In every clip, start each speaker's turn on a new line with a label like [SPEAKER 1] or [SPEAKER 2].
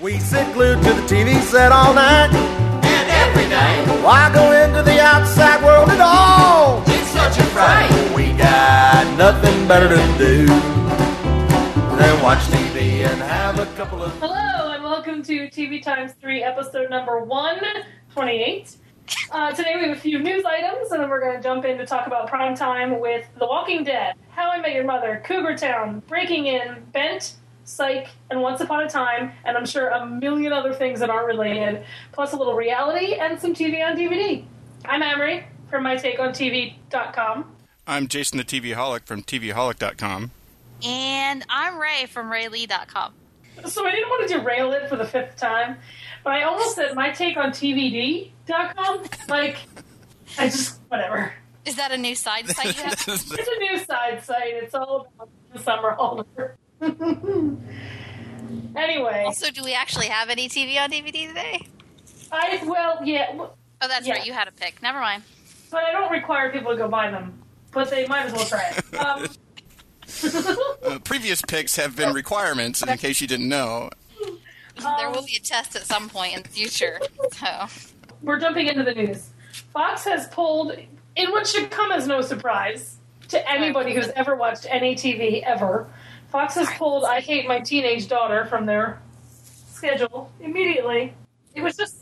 [SPEAKER 1] We sit glued to the TV set all night.
[SPEAKER 2] And every day,
[SPEAKER 1] Why go into the outside world at all?
[SPEAKER 2] it's such a fright.
[SPEAKER 1] We got nothing better to do than watch TV and have a couple of.
[SPEAKER 3] Hello, and welcome to TV Times 3, episode number 128. Uh, today we have a few news items, and then we're going to jump in to talk about prime time with The Walking Dead, How I Met Your Mother, Cougar Town, Breaking In, Bent, Psych, and Once Upon a Time, and I'm sure a million other things that aren't related, plus a little reality and some TV on DVD. I'm Amrie from MyTakeOnTV.com.
[SPEAKER 4] I'm Jason the TVaholic from TVaholic.com.
[SPEAKER 5] And I'm Rae from RaeLee.com.
[SPEAKER 3] So I didn't want to derail it for the fifth time, but I almost said my take on TVD.com. Like, I just, whatever.
[SPEAKER 5] Is that a new side site you have?
[SPEAKER 3] It's a new side site. It's all about the summer Oliver. anyway,
[SPEAKER 5] also, do we actually have any TV on DVD today?
[SPEAKER 3] I, well, yeah, w-
[SPEAKER 5] Oh, that's
[SPEAKER 3] Yeah.
[SPEAKER 5] right. You had a pick. Never mind.
[SPEAKER 3] but I don't require people to go buy them, but they might as well try it. Um,
[SPEAKER 4] Uh, previous picks have been requirements, in case you didn't know.
[SPEAKER 5] there will be a test at some point in the future. So,
[SPEAKER 3] we're jumping into the news. Fox has pulled, in what should come as no surprise to anybody who's ever watched any TV ever, Fox has pulled I Hate My Teenage Daughter from their schedule immediately. It was just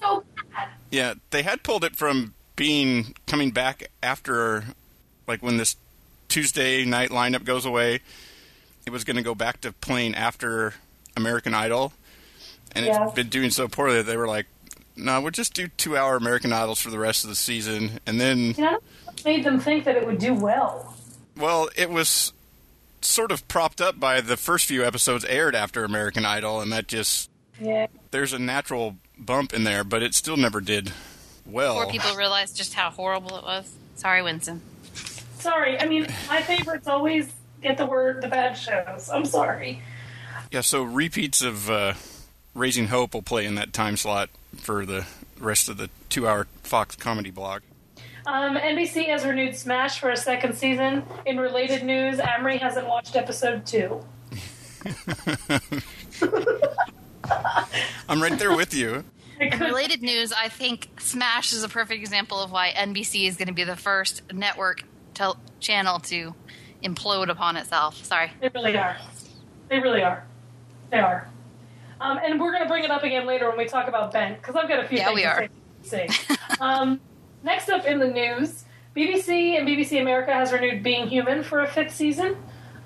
[SPEAKER 3] so bad.
[SPEAKER 4] Yeah, they had pulled it from being coming back after, like when this Tuesday night lineup goes away. It was going to go back to playing after American Idol, and
[SPEAKER 3] Yeah.
[SPEAKER 4] it's been doing so poorly that they were like, "No, we'll just do two-hour American Idols for the rest of the season." And then,
[SPEAKER 3] You know, what made them think that it would do well.
[SPEAKER 4] well, it was sort of propped up by the first few episodes aired after American Idol, and that just
[SPEAKER 3] Yeah.
[SPEAKER 4] there's a natural bump in there, but it still never did well.
[SPEAKER 5] before people realized just how horrible it was. Sorry, Winston.
[SPEAKER 3] Sorry. I mean, my favorites always get the word the bad shows. I'm sorry.
[SPEAKER 4] Yeah, so repeats of uh, Raising Hope will play in that time slot for the rest of the two-hour Fox comedy block.
[SPEAKER 3] Um, NBC has renewed Smash for a second season. In related news, Amrie hasn't watched episode two.
[SPEAKER 4] I'm right there with you.
[SPEAKER 5] In related news, I think Smash is a perfect example of why NBC is going to be the first network tel- channel to implode upon itself. Sorry.
[SPEAKER 3] They really are. They really are. They are. Um, and we're going to bring it up again later when we talk about Bent, because I've got a few
[SPEAKER 5] Yeah,
[SPEAKER 3] things
[SPEAKER 5] we
[SPEAKER 3] to
[SPEAKER 5] are.
[SPEAKER 3] say. say. um, next up in the news, BBC and BBC America has renewed Being Human for a fifth season.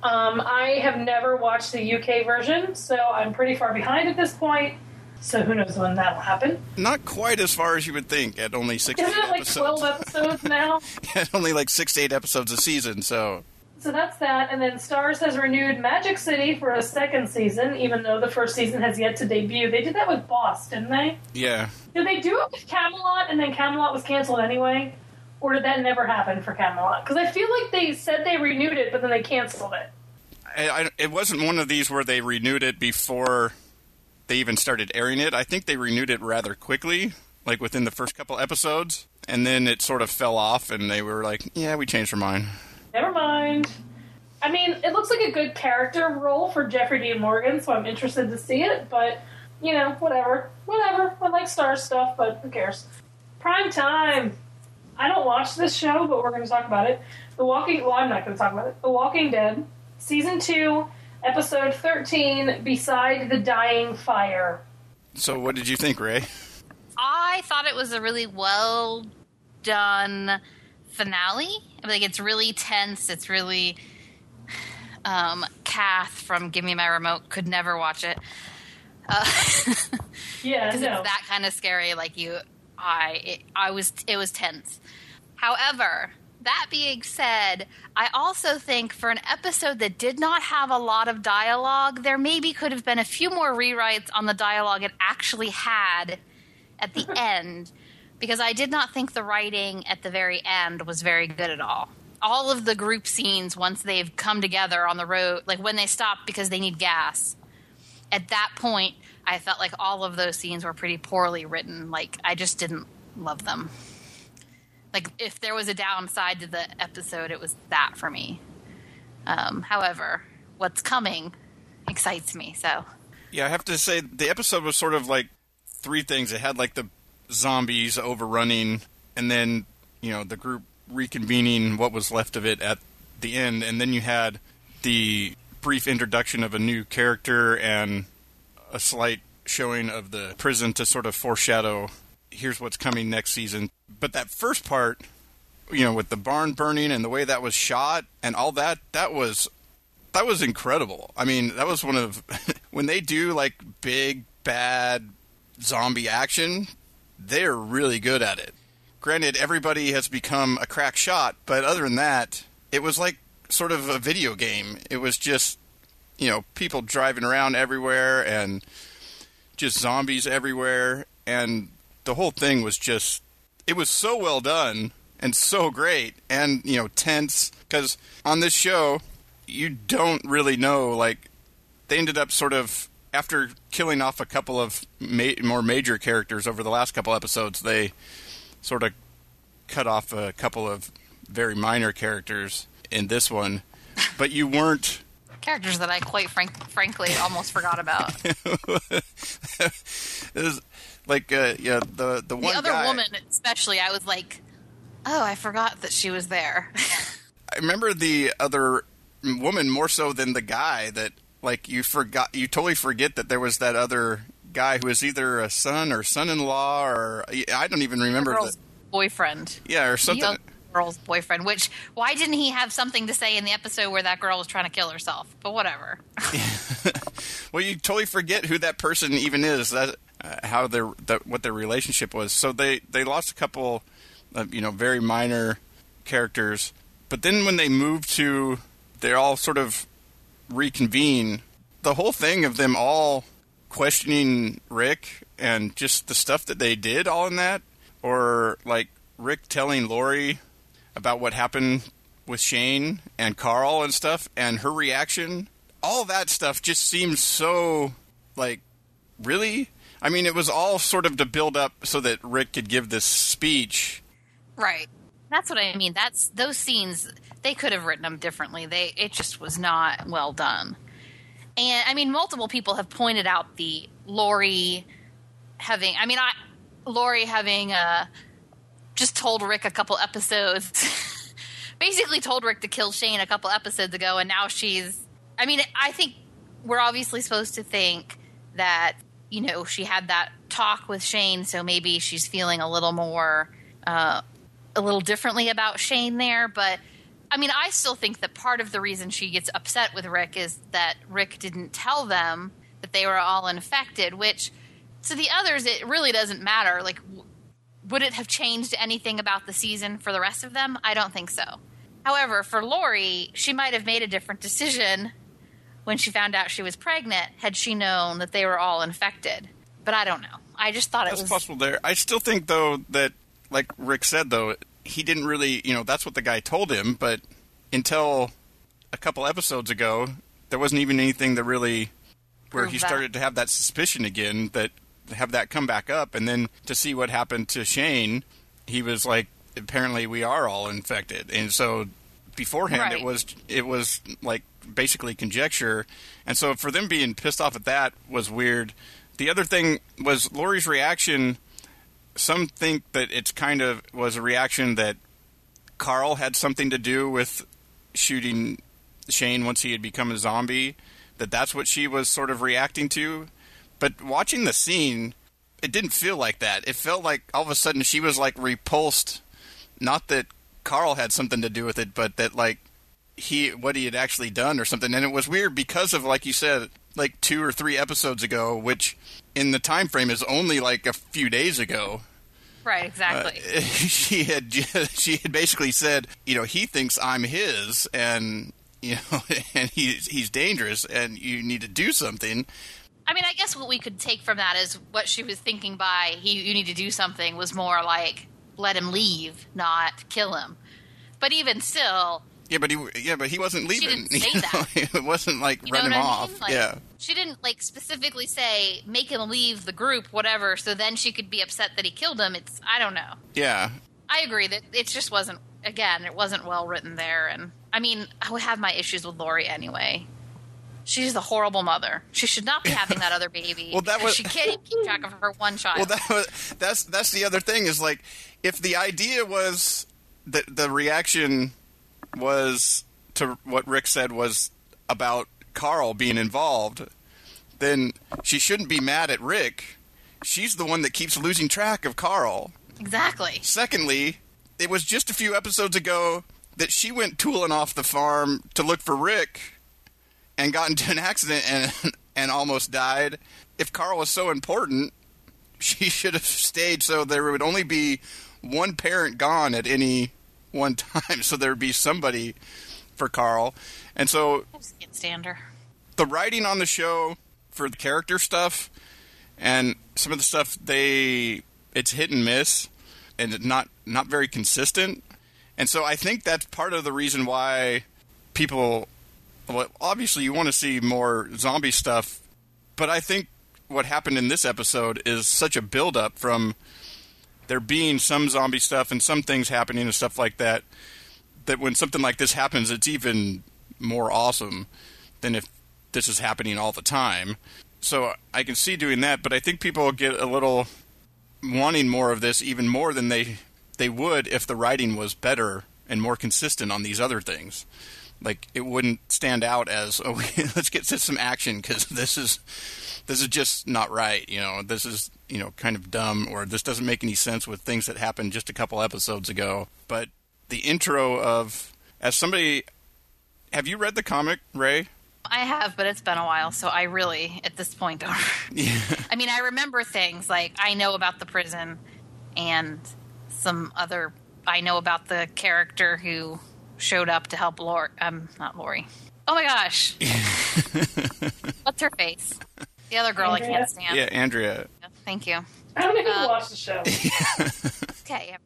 [SPEAKER 3] Um, I have never watched the UK version, so I'm pretty far behind at this point. So who knows when that will happen?
[SPEAKER 4] Not quite as far as you would think at only six
[SPEAKER 3] Isn't it like
[SPEAKER 4] episodes.
[SPEAKER 3] 12 episodes now?
[SPEAKER 4] at only like six to eight episodes a season, so
[SPEAKER 3] So that's that. And then Starz has renewed Magic City for a second season, even though the first season has yet to debut. They did that with Boss, didn't they?
[SPEAKER 4] yeah.
[SPEAKER 3] Did they do it with Camelot and then Camelot was canceled anyway? Or did that never happen for Camelot? Because I feel like they said they renewed it, but then they canceled it.
[SPEAKER 4] I, I, it wasn't one of these where they renewed it before they even started airing it. I think they renewed it rather quickly, like within the first couple episodes, and then it sort of fell off, and they were like, "Yeah, we changed our mind."
[SPEAKER 3] Never mind. I mean, it looks like a good character role for Jeffrey Dean Morgan, so I'm interested to see it, but, you know, whatever. Whatever. I like Starz stuff, but who cares? Prime time. I don't watch this show, but we're going to talk about it. The Walking, well, I'm not going to talk about it. The Walking Dead, Season 2, Episode 13, Beside the Dying Fire.
[SPEAKER 4] So, what did you think, Rae?
[SPEAKER 5] I thought it was a really well done finale. Like it's really tense. It's really um, Kath from Give Me My Remote could never watch it because
[SPEAKER 3] Yeah,
[SPEAKER 5] it's
[SPEAKER 3] no.
[SPEAKER 5] that kind of scary. Like you, I, it, I was, it was tense. However, that being said, I also think for an episode that did not have a lot of dialogue, there maybe could have been a few more rewrites on the dialogue it actually had at the end because I did not think the writing at the very end was very good at all. All of the group scenes once they've come together on the road, like when they stop because they need gas, at that point, I felt like all of those scenes were pretty poorly written. Like I just didn't love them. Like if there was a downside to the episode, it was that for me. Um, however, what's coming excites me. So
[SPEAKER 4] Yeah, I have to say the episode was sort of like three things. It had like the zombies overrunning, and then you know the group reconvening what was left of it at the end, and then you had the brief introduction of a new character and a slight showing of the prison to sort of foreshadow here's what's coming next season. But that first part, you know, with the barn burning and the way that was shot and all that, that was that was incredible. I mean, that was one of when they do like big bad zombie action, they're really good at it. Granted, everybody has become a crack shot, but other than that, it was like sort of a video game. It was just, you know, people driving around everywhere and just zombies everywhere. And the whole thing was just, it was so well done and so great and, you know, tense. Because on this show, you don't really know, like, they ended up sort of, after killing off a couple of ma- more major characters over the last couple episodes, they sort of cut off a couple of very minor characters in this one, but you weren't.
[SPEAKER 5] Characters that I quite frank- frankly almost forgot about.
[SPEAKER 4] it was like uh, yeah, the the one
[SPEAKER 5] the other
[SPEAKER 4] guy,
[SPEAKER 5] woman, especially, I was like, oh, I forgot that she was there.
[SPEAKER 4] I remember the other woman more so than the guy that like you forgot you totally forget that there was that other guy who was either a son or son-in-law or I don't even remember
[SPEAKER 5] girl's
[SPEAKER 4] the,
[SPEAKER 5] boyfriend.
[SPEAKER 4] yeah or something
[SPEAKER 5] other girl's boyfriend. Which why didn't he have something to say in the episode where that girl was trying to kill herself? But whatever.
[SPEAKER 4] well you totally forget who that person even is that uh, how their what their relationship was so they they lost a couple of you know very minor characters but then when they move to they're all sort of reconvene the whole thing of them all questioning Rick and just the stuff that they did all in that or like Rick telling Lori about what happened with Shane and Carl and stuff and her reaction all that stuff just seems so like really I mean it was all sort of to build up so that Rick could give this speech
[SPEAKER 5] Right. That's what I mean. That's those scenes. They could have written them differently. They it just was not well done. And I mean, multiple people have pointed out the Lori having. I mean, I Lori having uh, just told Rick a couple episodes, basically told Rick to kill Shane a couple episodes ago, and now she's. I mean, I think we're obviously supposed to think that you know she had that talk with Shane, so maybe she's feeling a little more. Uh, a little differently about Shane there, but I mean, I still think that part of the reason she gets upset with Rick is that Rick didn't tell them that they were all infected, which to the others, it really doesn't matter. Like, w- would it have changed anything about the season for the rest of them? I don't think so. However, for Lori, she might have made a different decision when she found out she was pregnant had she known that they were all infected. But I don't know. I just thought it was
[SPEAKER 4] possible there. I still think though that like Rick said though, he didn't really, you know, that's what the guy told him, but until a couple episodes ago, there wasn't even anything that really where
[SPEAKER 5] Prove
[SPEAKER 4] he
[SPEAKER 5] that.
[SPEAKER 4] started to have that suspicion again that have that come back up and then to see what happened to Shane, he was like apparently we are all infected. And so beforehand
[SPEAKER 5] Right.
[SPEAKER 4] it was it was like basically conjecture. And so for them being pissed off at that was weird. The other thing was Lori's reaction some think that it's kind of was a reaction that Carl had something to do with shooting Shane once he had become a zombie. That that's what she was sort of reacting to. But watching the scene, it didn't feel like that. It felt like all of a sudden she was like repulsed. Not that Carl had something to do with it, but that like he what he had actually done or something. And it was weird because of like you said, like two or three episodes ago, which in the time frame is only like a few days ago.
[SPEAKER 5] right.
[SPEAKER 4] Uh,
[SPEAKER 5] Exactly.
[SPEAKER 4] she had she had basically said, you know, he thinks I'm his, and you know, and he's he's dangerous, and you need to do something.
[SPEAKER 5] I mean, I guess what we could take from that is what she was thinking by he, you need to do something was more like let him leave, not kill him. But even still,
[SPEAKER 4] Yeah, but he yeah, but he wasn't
[SPEAKER 5] She
[SPEAKER 4] leaving.
[SPEAKER 5] didn't say
[SPEAKER 4] know? it wasn't like
[SPEAKER 5] you know
[SPEAKER 4] run
[SPEAKER 5] what I mean?
[SPEAKER 4] off.
[SPEAKER 5] Like,
[SPEAKER 4] yeah,
[SPEAKER 5] She didn't like specifically say make him leave the group, whatever. So then she could be upset that he killed him. It's I don't know.
[SPEAKER 4] yeah.
[SPEAKER 5] I agree that it just wasn't. Again, it wasn't well written there, and I mean, I would have my issues with Lori anyway. She's a horrible mother. She should not be having that other baby.
[SPEAKER 4] Well, that was-
[SPEAKER 5] she can't even keep track of her one child.
[SPEAKER 4] Well, that was, that's that's the other thing is like if the idea was that the reaction was to what Rick said was about Carl being involved, then she shouldn't be mad at Rick. She's the one that keeps losing track of Carl.
[SPEAKER 5] exactly.
[SPEAKER 4] Secondly, it was just a few episodes ago that she went tooling off the farm to look for Rick and got into an accident and and almost died. If Carl was so important, she should have stayed so there would only be one parent gone at any one time, so there would be somebody for Carl. And so
[SPEAKER 5] I just can't stand her.
[SPEAKER 4] the writing on the show for the character stuff and some of the stuff they it's hit and miss and not not very consistent and so i think that's part of the reason why people well obviously you want to see more zombie stuff but i think what happened in this episode is such a build up from there being some zombie stuff and some things happening and stuff like that that when something like this happens it's even more awesome than if this is happening all the time. So I can see doing that, but I think people get a little wanting more of this even more than they they would if the writing was better and more consistent on these other things. Like it wouldn't stand out as oh let's get to some action because this is this is just not right. You know this is you know kind of dumb or this doesn't make any sense with things that happened just a couple episodes ago. But the intro of as somebody have you read the comic Rae?
[SPEAKER 5] I have, but it's been a while, so I really, at this point, don't. I mean, I remember things like I know about the prison and some other. I know about the character who showed up to help Lori. Um, not Lori. Oh my gosh, what's her face? The other girl I can't stand.
[SPEAKER 4] Yeah, Andrea.
[SPEAKER 5] Thank you.
[SPEAKER 3] I don't even
[SPEAKER 5] Uh,
[SPEAKER 3] watch the show.
[SPEAKER 5] Okay.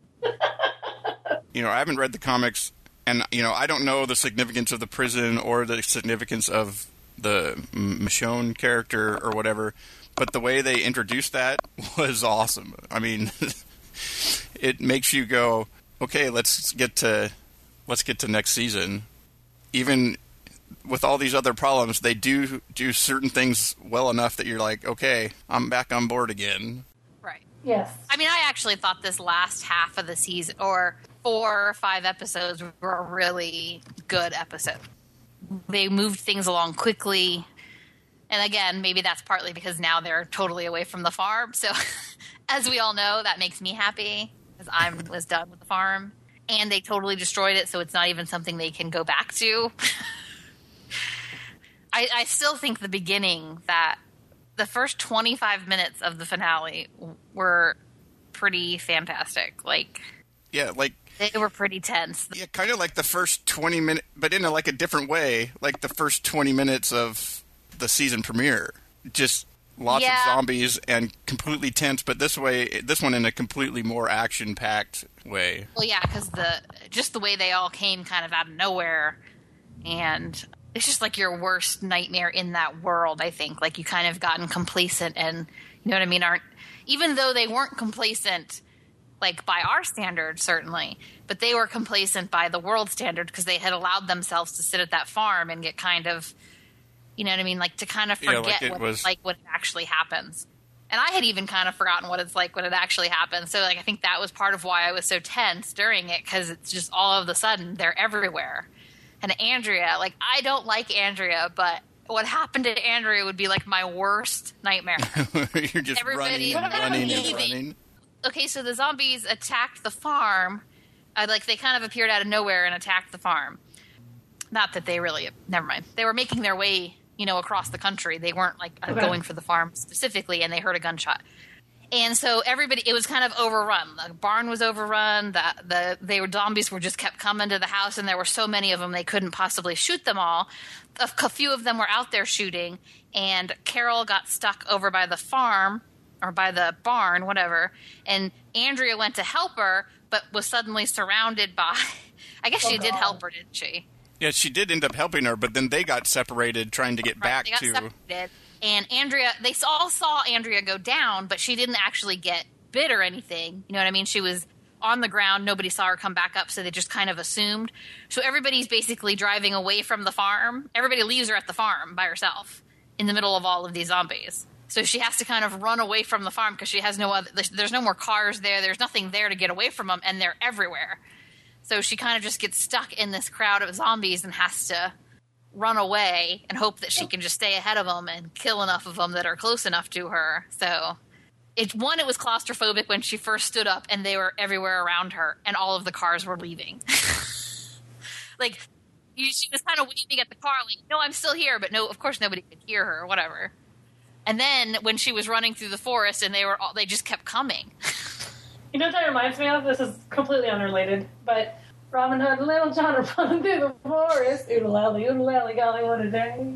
[SPEAKER 4] you know, I haven't read the comics, and you know, I don't know the significance of the prison or the significance of the M- Michonne character or whatever. But the way they introduced that was awesome. I mean, it makes you go, okay, let's get to let's get to next season. Even with all these other problems, they do do certain things well enough that you're like, okay, I'm back on board again.
[SPEAKER 5] Right.
[SPEAKER 3] Yes.
[SPEAKER 5] I mean, I actually thought this last half of the season, or four or five episodes, were a really good episode. They moved things along quickly. And again, maybe that's partly because now they're totally away from the farm. So, as we all know, that makes me happy because I was done with the farm. And they totally destroyed it, so it's not even something they can go back to. I, I still think the beginning that the first 25 minutes of the finale were pretty fantastic. Like
[SPEAKER 4] Yeah, like
[SPEAKER 5] they were pretty tense.
[SPEAKER 4] Yeah, kind of like the first 20 minutes, but in a, like a different way, like the first 20 minutes of the season premiere. Just lots
[SPEAKER 5] Yeah.
[SPEAKER 4] of zombies and completely tense, but this way, this one in a completely more action packed way.
[SPEAKER 5] Well, yeah, because the just the way they all came kind of out of nowhere, and it's just like your worst nightmare in that world. I think like you kind of gotten complacent, and you know what I mean. Aren't even though they weren't complacent like by our standard certainly, but they were complacent by the world standard because they had allowed themselves to sit at that farm and get kind of, you know what I mean, like to kind of
[SPEAKER 4] Yeah,
[SPEAKER 5] forget
[SPEAKER 4] like it
[SPEAKER 5] what
[SPEAKER 4] was-
[SPEAKER 5] like when it actually happens. And I had even kind of forgotten what it's like when it actually happens. So like I think that was part of why I was so tense during it because it's just all of a sudden they're everywhere. And Andrea, like I don't like Andrea, but what happened to Andrea would be like my worst nightmare.
[SPEAKER 4] You're just
[SPEAKER 5] Everybody-
[SPEAKER 4] running and running and running.
[SPEAKER 5] okay, so the zombies attacked the farm. Uh, like they kind of appeared out of nowhere and attacked the farm. Not that they really. Never mind. They were making their way, you know, across the country. They weren't like
[SPEAKER 3] Okay.
[SPEAKER 5] going for the farm specifically, and they heard a gunshot. And so everybody, it was kind of overrun. The barn was overrun. The the they were zombies were just kept coming to the house, and there were so many of them they couldn't possibly shoot them all. A, a few of them were out there shooting, and Carol got stuck over by the farm or by the barn, whatever. And Andrea went to help her, but was suddenly surrounded by. I guess she
[SPEAKER 3] Oh,
[SPEAKER 5] did help her, didn't she?
[SPEAKER 4] Yeah, she did end up helping her, but then they got separated trying to get
[SPEAKER 5] Right,
[SPEAKER 4] back
[SPEAKER 5] they got
[SPEAKER 4] to.
[SPEAKER 5] separated. And Andrea, they all saw Andrea go down, but she didn't actually get bit or anything. You know what I mean? She was on the ground. Nobody saw her come back up, so they just kind of assumed. So everybody's basically driving away from the farm. Everybody leaves her at the farm by herself in the middle of all of these zombies. So she has to kind of run away from the farm because she has no other. There's no more cars there. There's nothing there to get away from them, and they're everywhere. So she kind of just gets stuck in this crowd of zombies and has to run away and hope that she can just stay ahead of them and kill enough of them that are close enough to her. So it one it was claustrophobic when she first stood up and they were everywhere around her and all of the cars were leaving. like you, she was kind of waving at the car like no I'm still here but no of course nobody could hear her or whatever. And then when she was running through the forest and they were all they just kept coming.
[SPEAKER 3] You know what that reminds me of? This is completely unrelated, but Robin Hood and Little John are running through the forest. Oodle lally, oodle lally, golly, what a day.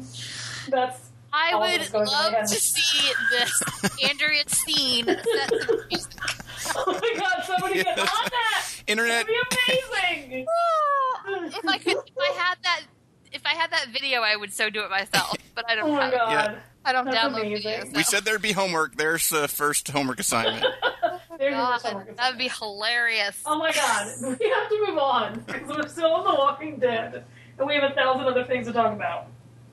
[SPEAKER 3] That's
[SPEAKER 5] I
[SPEAKER 3] All
[SPEAKER 5] would
[SPEAKER 3] this goes in my
[SPEAKER 5] love to see this Andrea scene set to music.
[SPEAKER 3] oh my god, somebody get on that!
[SPEAKER 4] Internet.
[SPEAKER 3] That'd be amazing!
[SPEAKER 5] Ah, if I could, if I had that, if I had that video, I would so do it myself. But I don't.
[SPEAKER 3] Oh my
[SPEAKER 5] have,
[SPEAKER 3] god.
[SPEAKER 4] Yeah.
[SPEAKER 5] I don't
[SPEAKER 3] That's
[SPEAKER 5] download
[SPEAKER 3] amazing.
[SPEAKER 5] videos.
[SPEAKER 4] We said there'd be homework. There's the first homework assignment.
[SPEAKER 3] There's
[SPEAKER 5] God, that would be hilarious.
[SPEAKER 3] Oh my god, we have to move on because we're still on The Walking Dead and we have a thousand other things to talk about.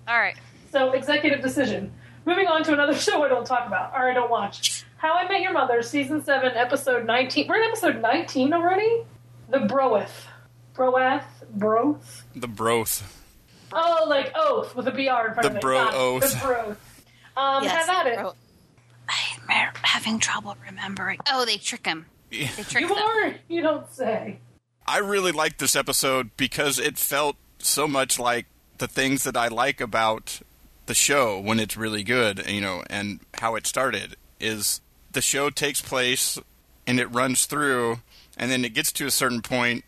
[SPEAKER 5] All right.
[SPEAKER 3] So, executive decision. Moving on to another show I don't talk about or I don't watch. How I Met Your Mother, season seven, episode nineteen. We're in episode nineteen already. The Broeth, Broeth, Broth.
[SPEAKER 4] the broth.
[SPEAKER 3] Oh, like oath with a br in front
[SPEAKER 4] The
[SPEAKER 3] of it.
[SPEAKER 4] bro
[SPEAKER 3] Got it.
[SPEAKER 4] oath.
[SPEAKER 3] The broth. Um,
[SPEAKER 5] Yes,
[SPEAKER 3] have at it.
[SPEAKER 5] bro. I'm having trouble remembering. Oh, they trick him.
[SPEAKER 4] Yeah.
[SPEAKER 5] They trick
[SPEAKER 3] You
[SPEAKER 5] them.
[SPEAKER 3] are. You don't say.
[SPEAKER 4] I really liked this episode because it felt so much like the things that I like about the show when it's really good, you know, and how it started is the show takes place and it runs through and then it gets to a certain point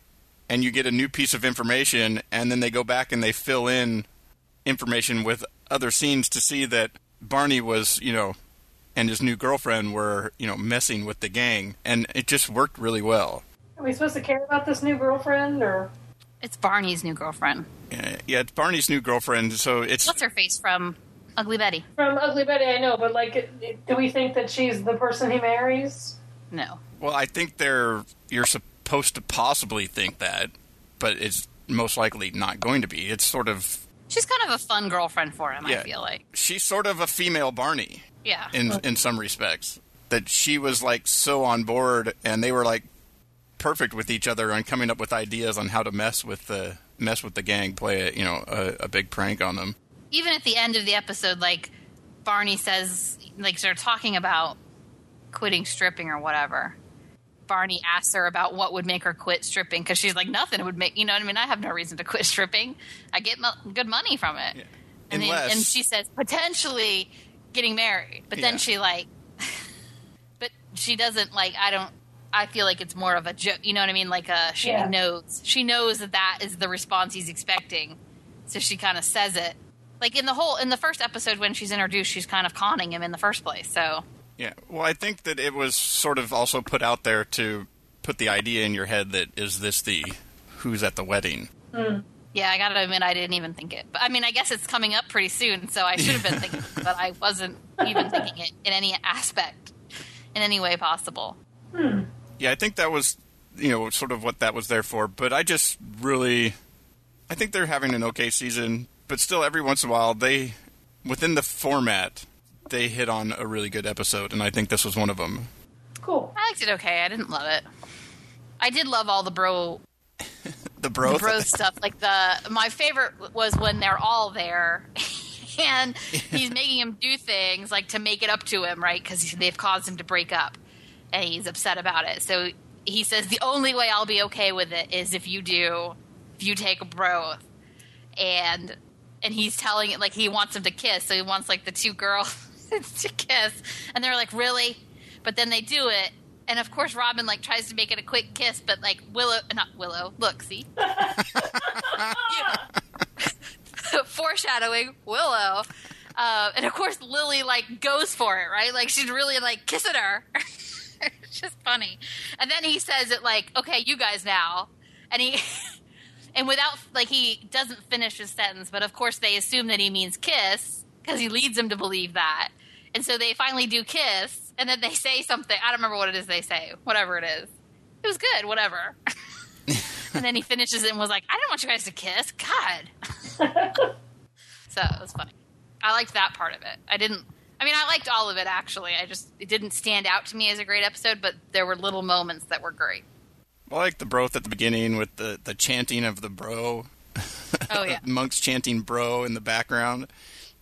[SPEAKER 4] and you get a new piece of information and then they go back and they fill in information with other scenes to see that Barney was, you know, and his new girlfriend were, you know, messing with the gang and it just worked really well.
[SPEAKER 3] Are we supposed to care about this new girlfriend or?
[SPEAKER 5] It's Barney's new girlfriend.
[SPEAKER 4] Yeah, yeah, it's Barney's new girlfriend, so it's
[SPEAKER 5] What's her face from Ugly Betty?
[SPEAKER 3] From Ugly Betty, I know, but like, do we think that she's the person he marries?
[SPEAKER 5] No.
[SPEAKER 4] well. I think they're you're supposed to possibly think that, but it's most likely not going to be. It's sort of
[SPEAKER 5] She's kind of a fun girlfriend for him.
[SPEAKER 4] Yeah.
[SPEAKER 5] I feel like.
[SPEAKER 4] she's sort of a female Barney
[SPEAKER 5] Yeah.
[SPEAKER 4] in in some respects. That she was like so on board, and they were like perfect with each other on coming up with ideas on how to mess with the mess with the gang, play a, you know a, a big prank on them.
[SPEAKER 5] even at the end of the episode, like Barney says, like they're talking about quitting stripping or whatever. Barney asks her about what would make her quit stripping because she's like, nothing would make you know what I mean. I have no reason to quit stripping. I get mo- good money from it. And, then,
[SPEAKER 4] Unless
[SPEAKER 5] and she says potentially getting married, but
[SPEAKER 4] Yeah.
[SPEAKER 5] then she like, but she doesn't like. I don't. I feel like it's more of a joke. You know what I mean? Like uh, she
[SPEAKER 3] Yeah.
[SPEAKER 5] knows. She knows that that is the response he's expecting, so she kind of says it. Like in the whole in the first episode when she's introduced, she's kind of conning him in the first place. So
[SPEAKER 4] Yeah. Well, I think that it was sort of also put out there to put the idea in your head that is this the who's at the wedding?
[SPEAKER 5] Yeah, I gotta admit I didn't even think it. But I mean, I guess it's coming up pretty soon, so I should have been thinking, it, but I wasn't even thinking it in any aspect, in any way possible. Hmm.
[SPEAKER 4] Yeah, I think that was you know sort of what that was there for. But I just really, I think they're having an okay season, but still every once in a while they within the format they hit on a really good episode, and I think this was one of them.
[SPEAKER 3] Cool.
[SPEAKER 5] I liked it okay. I didn't love it. I did love all the bro
[SPEAKER 4] The bro,
[SPEAKER 5] the bro stuff. Like the my favorite was when they're all there, and he's making him do things like to make it up to him, right? Because they've caused him to break up, and he's upset about it. So he says the only way I'll be okay with it is if you do, if you take a bro, and and he's telling it like he wants them to kiss. So he wants like the two girls to kiss, and they're like, really? But then they do it. And of course, Robin like tries to make it a quick kiss, but like Willow, not Willow. Look, see, foreshadowing Willow. Uh, and of course, Lily like goes for it, right? Like she's really like kissing her. it's just funny. And then he says it like, "Okay, you guys now," and he. And without, like, he doesn't finish his sentence, but of course they assume that he means kiss because he leads them to believe that. And so they finally do kiss, and then they say something. I don't remember what it is they say, whatever it is. it was good, whatever. and then he finishes it and was like, I didn't want you guys to kiss. God. so it was funny. I liked that part of it. I didn't. I mean, I liked all of it actually. I just it didn't stand out to me as a great episode, but there were little moments that were great.
[SPEAKER 4] I like the broth at the beginning with the, the chanting of the bro.
[SPEAKER 5] Oh yeah,
[SPEAKER 4] monks chanting bro in the background.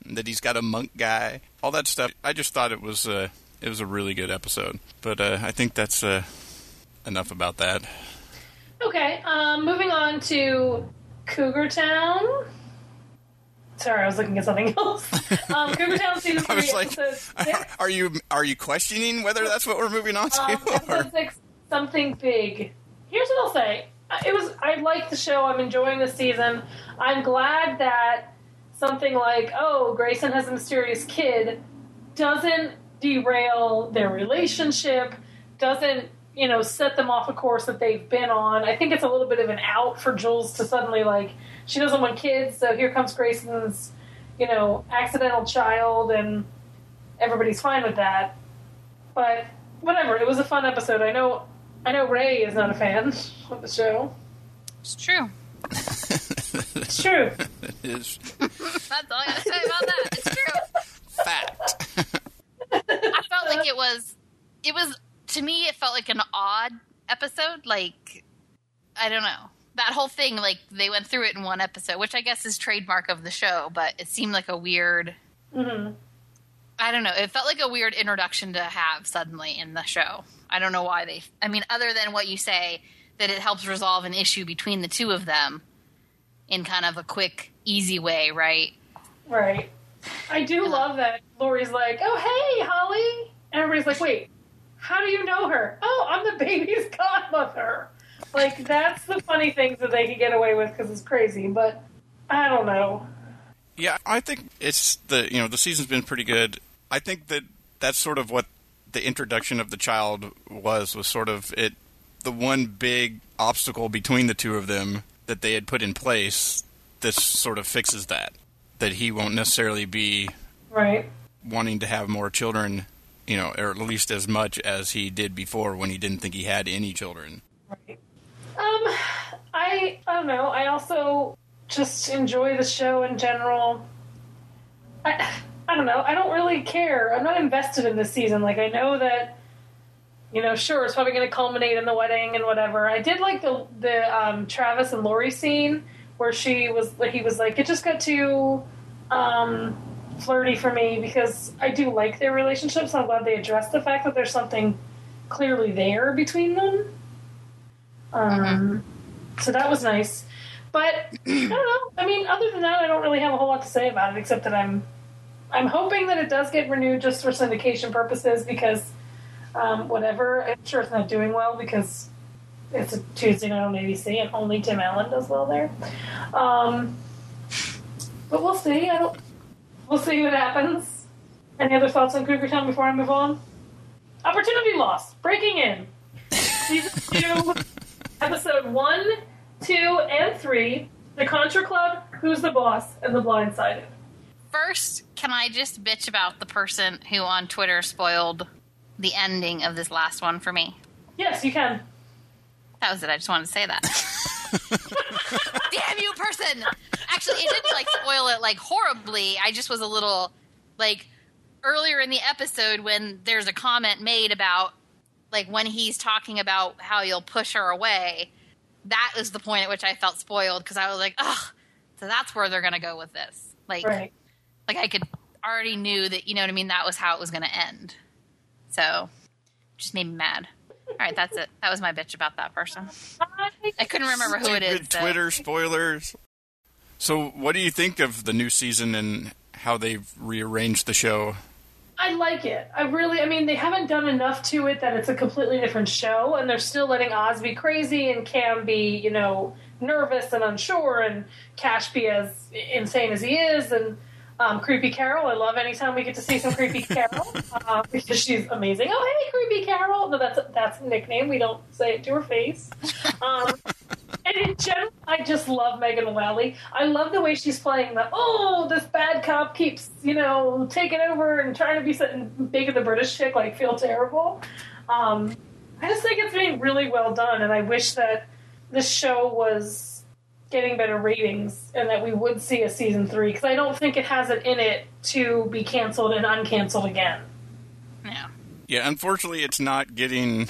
[SPEAKER 4] That he's got a monk guy. All that stuff. I just thought it was uh, it was a really good episode. But uh, I think that's uh, enough about that.
[SPEAKER 3] Okay, um, moving on to Cougar Town. Sorry, I was looking at something else. Um, Cougar Town season three,
[SPEAKER 4] like,
[SPEAKER 3] six.
[SPEAKER 4] are you are you questioning whether that's what we're moving on to?
[SPEAKER 3] Um, episode six, something big. Here's what I'll say. It was. I like the show. I'm enjoying the season. I'm glad that something like, oh, Grayson has a mysterious kid, doesn't derail their relationship. Doesn't you know set them off a course that they've been on. I think it's a little bit of an out for Jules to suddenly like she doesn't want kids, so here comes Grayson's you know accidental child, and everybody's fine with that. But whatever, it was a fun episode. I know I know Rae is not a fan of the show.
[SPEAKER 5] it's true.
[SPEAKER 3] It's true.
[SPEAKER 4] It is
[SPEAKER 5] That's all I gotta say about that. It's true.
[SPEAKER 4] fact.
[SPEAKER 5] Like it was it was to me it felt like an odd episode like I don't know. That whole thing like they went through it in one episode, which I guess is trademark of the show, but it seemed like a weird
[SPEAKER 3] hmm
[SPEAKER 5] I don't know. It felt like a weird introduction to have suddenly in the show. I don't know why they I mean other than what you say that it helps resolve an issue between the two of them in kind of a quick easy way, right?
[SPEAKER 3] Right. I do love that Lori's like, "Oh, hey, Holly," and everybody's like, "Wait, how do you know her?" Oh, I'm the baby's godmother. Like that's the funny things that they can get away with because it's crazy. But I don't know.
[SPEAKER 4] Yeah, I think it's the you know the season's been pretty good. I think that that's sort of what the introduction of the child was was sort of it the one big obstacle between the two of them that they had put in place. This sort of fixes that that he won't necessarily be
[SPEAKER 3] Right.
[SPEAKER 4] wanting to have more children, you know, or at least as much as he did before when he didn't think he had any children.
[SPEAKER 3] Right. Um, I I don't know. I also just enjoy the show in general. I I don't know. I don't really care. I'm not invested in this season. Like I know that you know, sure, it's probably going to culminate in the wedding and whatever. I did like the the um, Travis and Lori scene where she was like he was like it just got too um, flirty for me because I do like their relationship. So I'm glad they addressed the fact that there's something clearly there between them. Um, So that was nice. But I don't know. I mean, other than that, I don't really have a whole lot to say about it, except that I'm I'm hoping that it does get renewed just for syndication purposes because um, whatever. I'm sure it's not doing well because it's a Tuesday night on ABC and only Tim Allen does well there. Um, but we'll see. I don't. We'll see what happens. Any other thoughts on Cougar Town before I move on? Opportunity lost. Breaking in. Season two, episode one, two, and three. The Contra Club, Who's the Boss, and The Blindsided.
[SPEAKER 5] First, can I just bitch about the person who on Twitter spoiled the ending of this last one for me?
[SPEAKER 3] Yes, you can.
[SPEAKER 5] That was it. I just wanted to say that. Damn you, person! Actually, it didn't like spoil it like horribly. I just was a little like earlier in the episode when there's a comment made about like when he's talking about how you'll push her away. That is the point at which I felt spoiled because I was like, ugh. So that's where they're gonna go with this. Like,
[SPEAKER 3] Right.
[SPEAKER 5] like I could already knew that you know what I mean. That was how it was gonna end. So, just made me mad. All right, that's it. That was my bitch about that person. I couldn't remember who it is.
[SPEAKER 4] Stupid
[SPEAKER 5] so-
[SPEAKER 4] Twitter spoilers. So, what do you think of the new season and how they've rearranged the show?
[SPEAKER 3] I like it. I really, I mean, they haven't done enough to it that it's a completely different show, and they're still letting Oz be crazy and Cam be, you know, nervous and unsure, and Cash be as insane as he is, and um, Creepy Carol. I love anytime we get to see some Creepy Carol uh, because she's amazing. Oh, hey, Creepy Carol. No, that's that's a nickname. We don't say it to her face. Um, and in general, I just love Megan Mullally. I love the way she's playing the oh, this bad cop keeps you know taking over and trying to be something big of the British chick, like feel terrible. Um, I just think it's being really well done, and I wish that this show was getting better ratings and that we would see a season three because I don't think it has it in it to be canceled and uncanceled again.
[SPEAKER 5] Yeah.
[SPEAKER 4] Yeah, unfortunately, it's not getting.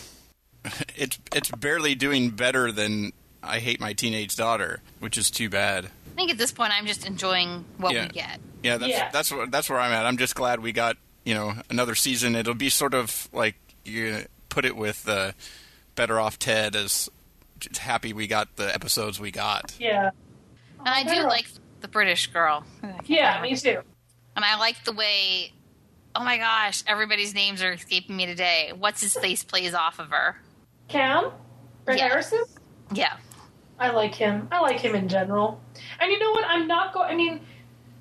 [SPEAKER 4] It's it's barely doing better than I hate my teenage daughter, which is too bad.
[SPEAKER 5] I think at this point I'm just enjoying what
[SPEAKER 4] Yeah.
[SPEAKER 5] we get.
[SPEAKER 4] Yeah, that's
[SPEAKER 3] Yeah.
[SPEAKER 4] that's what that's where I'm at. I'm just glad we got you know another season. It'll be sort of like you put it with uh, Better Off Ted as just happy we got the episodes we got.
[SPEAKER 3] Yeah,
[SPEAKER 5] And I do like the British girl.
[SPEAKER 3] yeah, me too.
[SPEAKER 5] And I like the way. Oh my gosh! Everybody's names are escaping me today. What's his face plays off of her?
[SPEAKER 3] Cam, Bret
[SPEAKER 5] Yeah.
[SPEAKER 3] Harrison.
[SPEAKER 5] Yeah.
[SPEAKER 3] I like him. I like him in general. And you know what? I'm not going. I mean,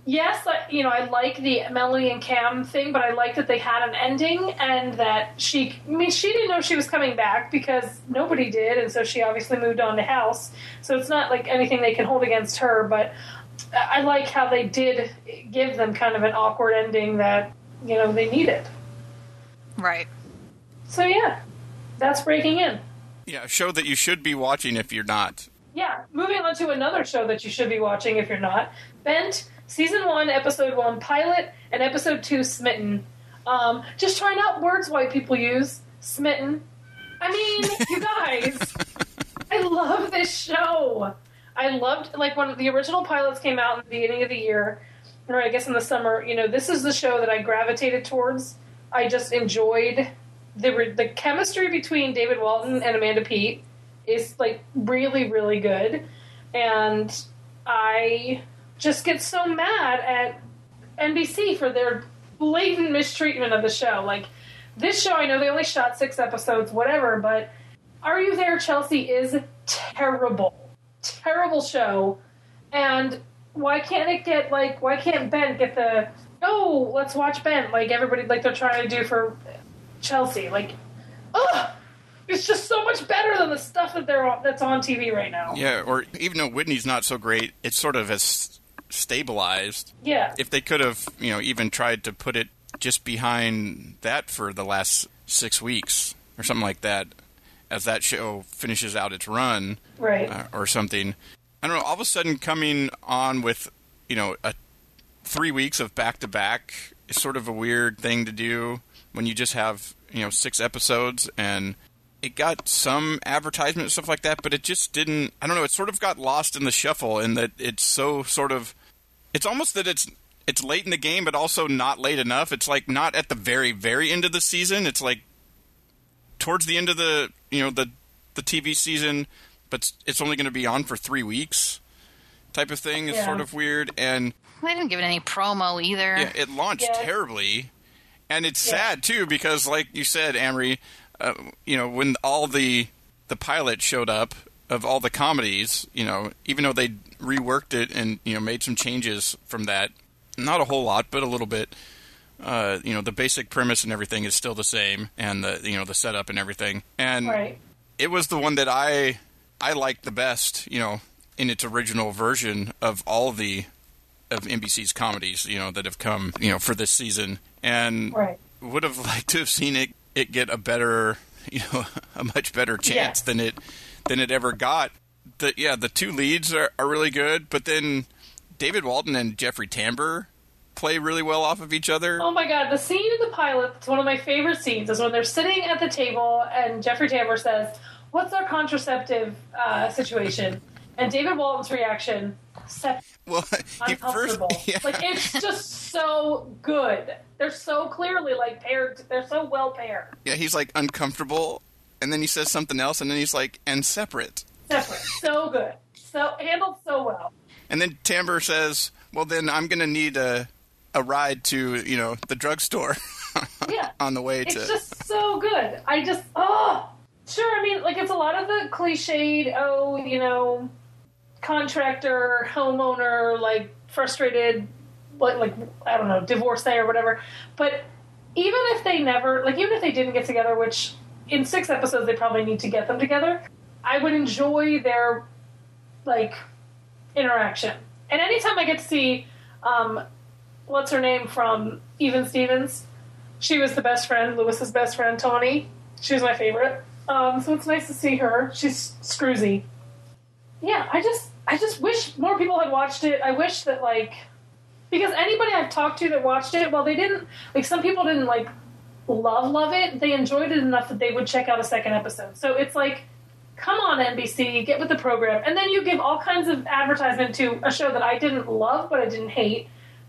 [SPEAKER 3] yes, I, you know, I like the Melanie and Cam thing, but I like that they had an ending and that she. I mean, she didn't know she was coming back because nobody did, and so she obviously moved on to House. So it's not like anything they can hold against her. But I I like how they did give them kind of an awkward ending that you know they needed.
[SPEAKER 5] Right.
[SPEAKER 3] So yeah, that's breaking in.
[SPEAKER 4] Yeah, a show that you should be watching if you're not.
[SPEAKER 3] Yeah, moving on to another show that you should be watching if you're not. Bent, season one, episode one, pilot, and episode two, Smitten. Um, just trying out words white people use. Smitten. I mean, you guys, I love this show. I loved like when the original pilots came out in the beginning of the year, or I guess in the summer. You know, this is the show that I gravitated towards. I just enjoyed the the chemistry between David Walton and Amanda Peet is like really really good, and I just get so mad at NBC for their blatant mistreatment of the show. Like this show, I know they only shot six episodes, whatever, but Are You There, Chelsea is terrible, terrible show, and why can't it get like why can't Bent get the oh let's watch Bent. Like everybody like they're trying to do for Chelsea. Like ugh it's just so much better than the stuff that they're on, that's on TV right now.
[SPEAKER 4] Yeah, or even though Whitney's not so great, it sort of has stabilized.
[SPEAKER 3] Yeah.
[SPEAKER 4] If they could have, you know, even tried to put it just behind that for the last six weeks or something like that, as that show finishes out its run
[SPEAKER 3] Right.
[SPEAKER 4] uh, or something. I don't know. All of a sudden, coming on with, you know, a three weeks of back to back is sort of a weird thing to do when you just have, you know, six episodes and it got some advertisement and stuff like that, but it just didn't. I don't know. It sort of got lost in the shuffle, in that it's so sort of. It's almost that it's it's late in the game, but also not late enough. It's like not at the very very end of the season. It's like towards the end of the you know the the TV season, but it's only going to be on for three weeks. Type of thing is
[SPEAKER 3] Yeah.
[SPEAKER 4] sort of weird, and
[SPEAKER 5] They didn't give it any promo either.
[SPEAKER 4] yeah, it launched
[SPEAKER 3] Yeah.
[SPEAKER 4] terribly, and it's
[SPEAKER 3] Yeah.
[SPEAKER 4] sad too because, like you said, Amrie, uh, you know, when all the the pilot showed up of all the comedies, you know, even though they reworked it and you know made some changes from that, not a whole lot, but a little bit. Uh, you know, the basic premise and everything is still the same, and the you know the setup and everything, and
[SPEAKER 3] Right.
[SPEAKER 4] it was the one that I I liked the best, you know, in its original version of all the of NBC's comedies, you know, that have come, you know, for this season, and
[SPEAKER 3] Right.
[SPEAKER 4] would have liked to have seen it it get a better, you know, a much better chance
[SPEAKER 3] Yeah.
[SPEAKER 4] than it than it ever got. The yeah, the two leads are, are really good, but then David Walton and Jeffrey Tambor play really well off of each other.
[SPEAKER 3] Oh my god, the scene in the pilot that's one of my favorite scenes is when they're sitting at the table and Jeffrey Tambor says, What's our contraceptive uh, situation? And David Walton's reaction, "Sep-
[SPEAKER 4] Well, he first,
[SPEAKER 3] uncomfortable.
[SPEAKER 4] yeah.
[SPEAKER 3] Like it's just so good. They're so clearly like paired. They're so well paired.
[SPEAKER 4] yeah, he's like uncomfortable, and then he says something else, and then he's like, and separate.
[SPEAKER 3] Separate. So good. So handled so well.
[SPEAKER 4] And then Tambor says, "Well, then I'm going to need a a ride to you know the drugstore
[SPEAKER 3] Yeah.
[SPEAKER 4] on the way to.
[SPEAKER 3] It's
[SPEAKER 4] to."
[SPEAKER 3] just so good. I just oh sure. I mean, like it's a lot of the cliched. Oh, you know, contractor, homeowner, like frustrated, like like I don't know, divorcee or whatever. But even if they never, like even if they didn't get together, which in six episodes they probably need to get them together, I would enjoy their like interaction. And anytime I get to see, um, what's her name from Even Stevens, she was the best friend, Louis's best friend, Tawny. She was my favorite. Um, so it's nice to see her. She's Screwsie. Yeah, I just I just wish more people had watched it. I wish that like because anybody I've talked to that watched it, well, they didn't like some people didn't like love love it. They enjoyed it enough that they would check out a second episode. So it's like, come on NBC, get with the program, and then you give all kinds of advertisement to a show that I didn't love but I didn't hate,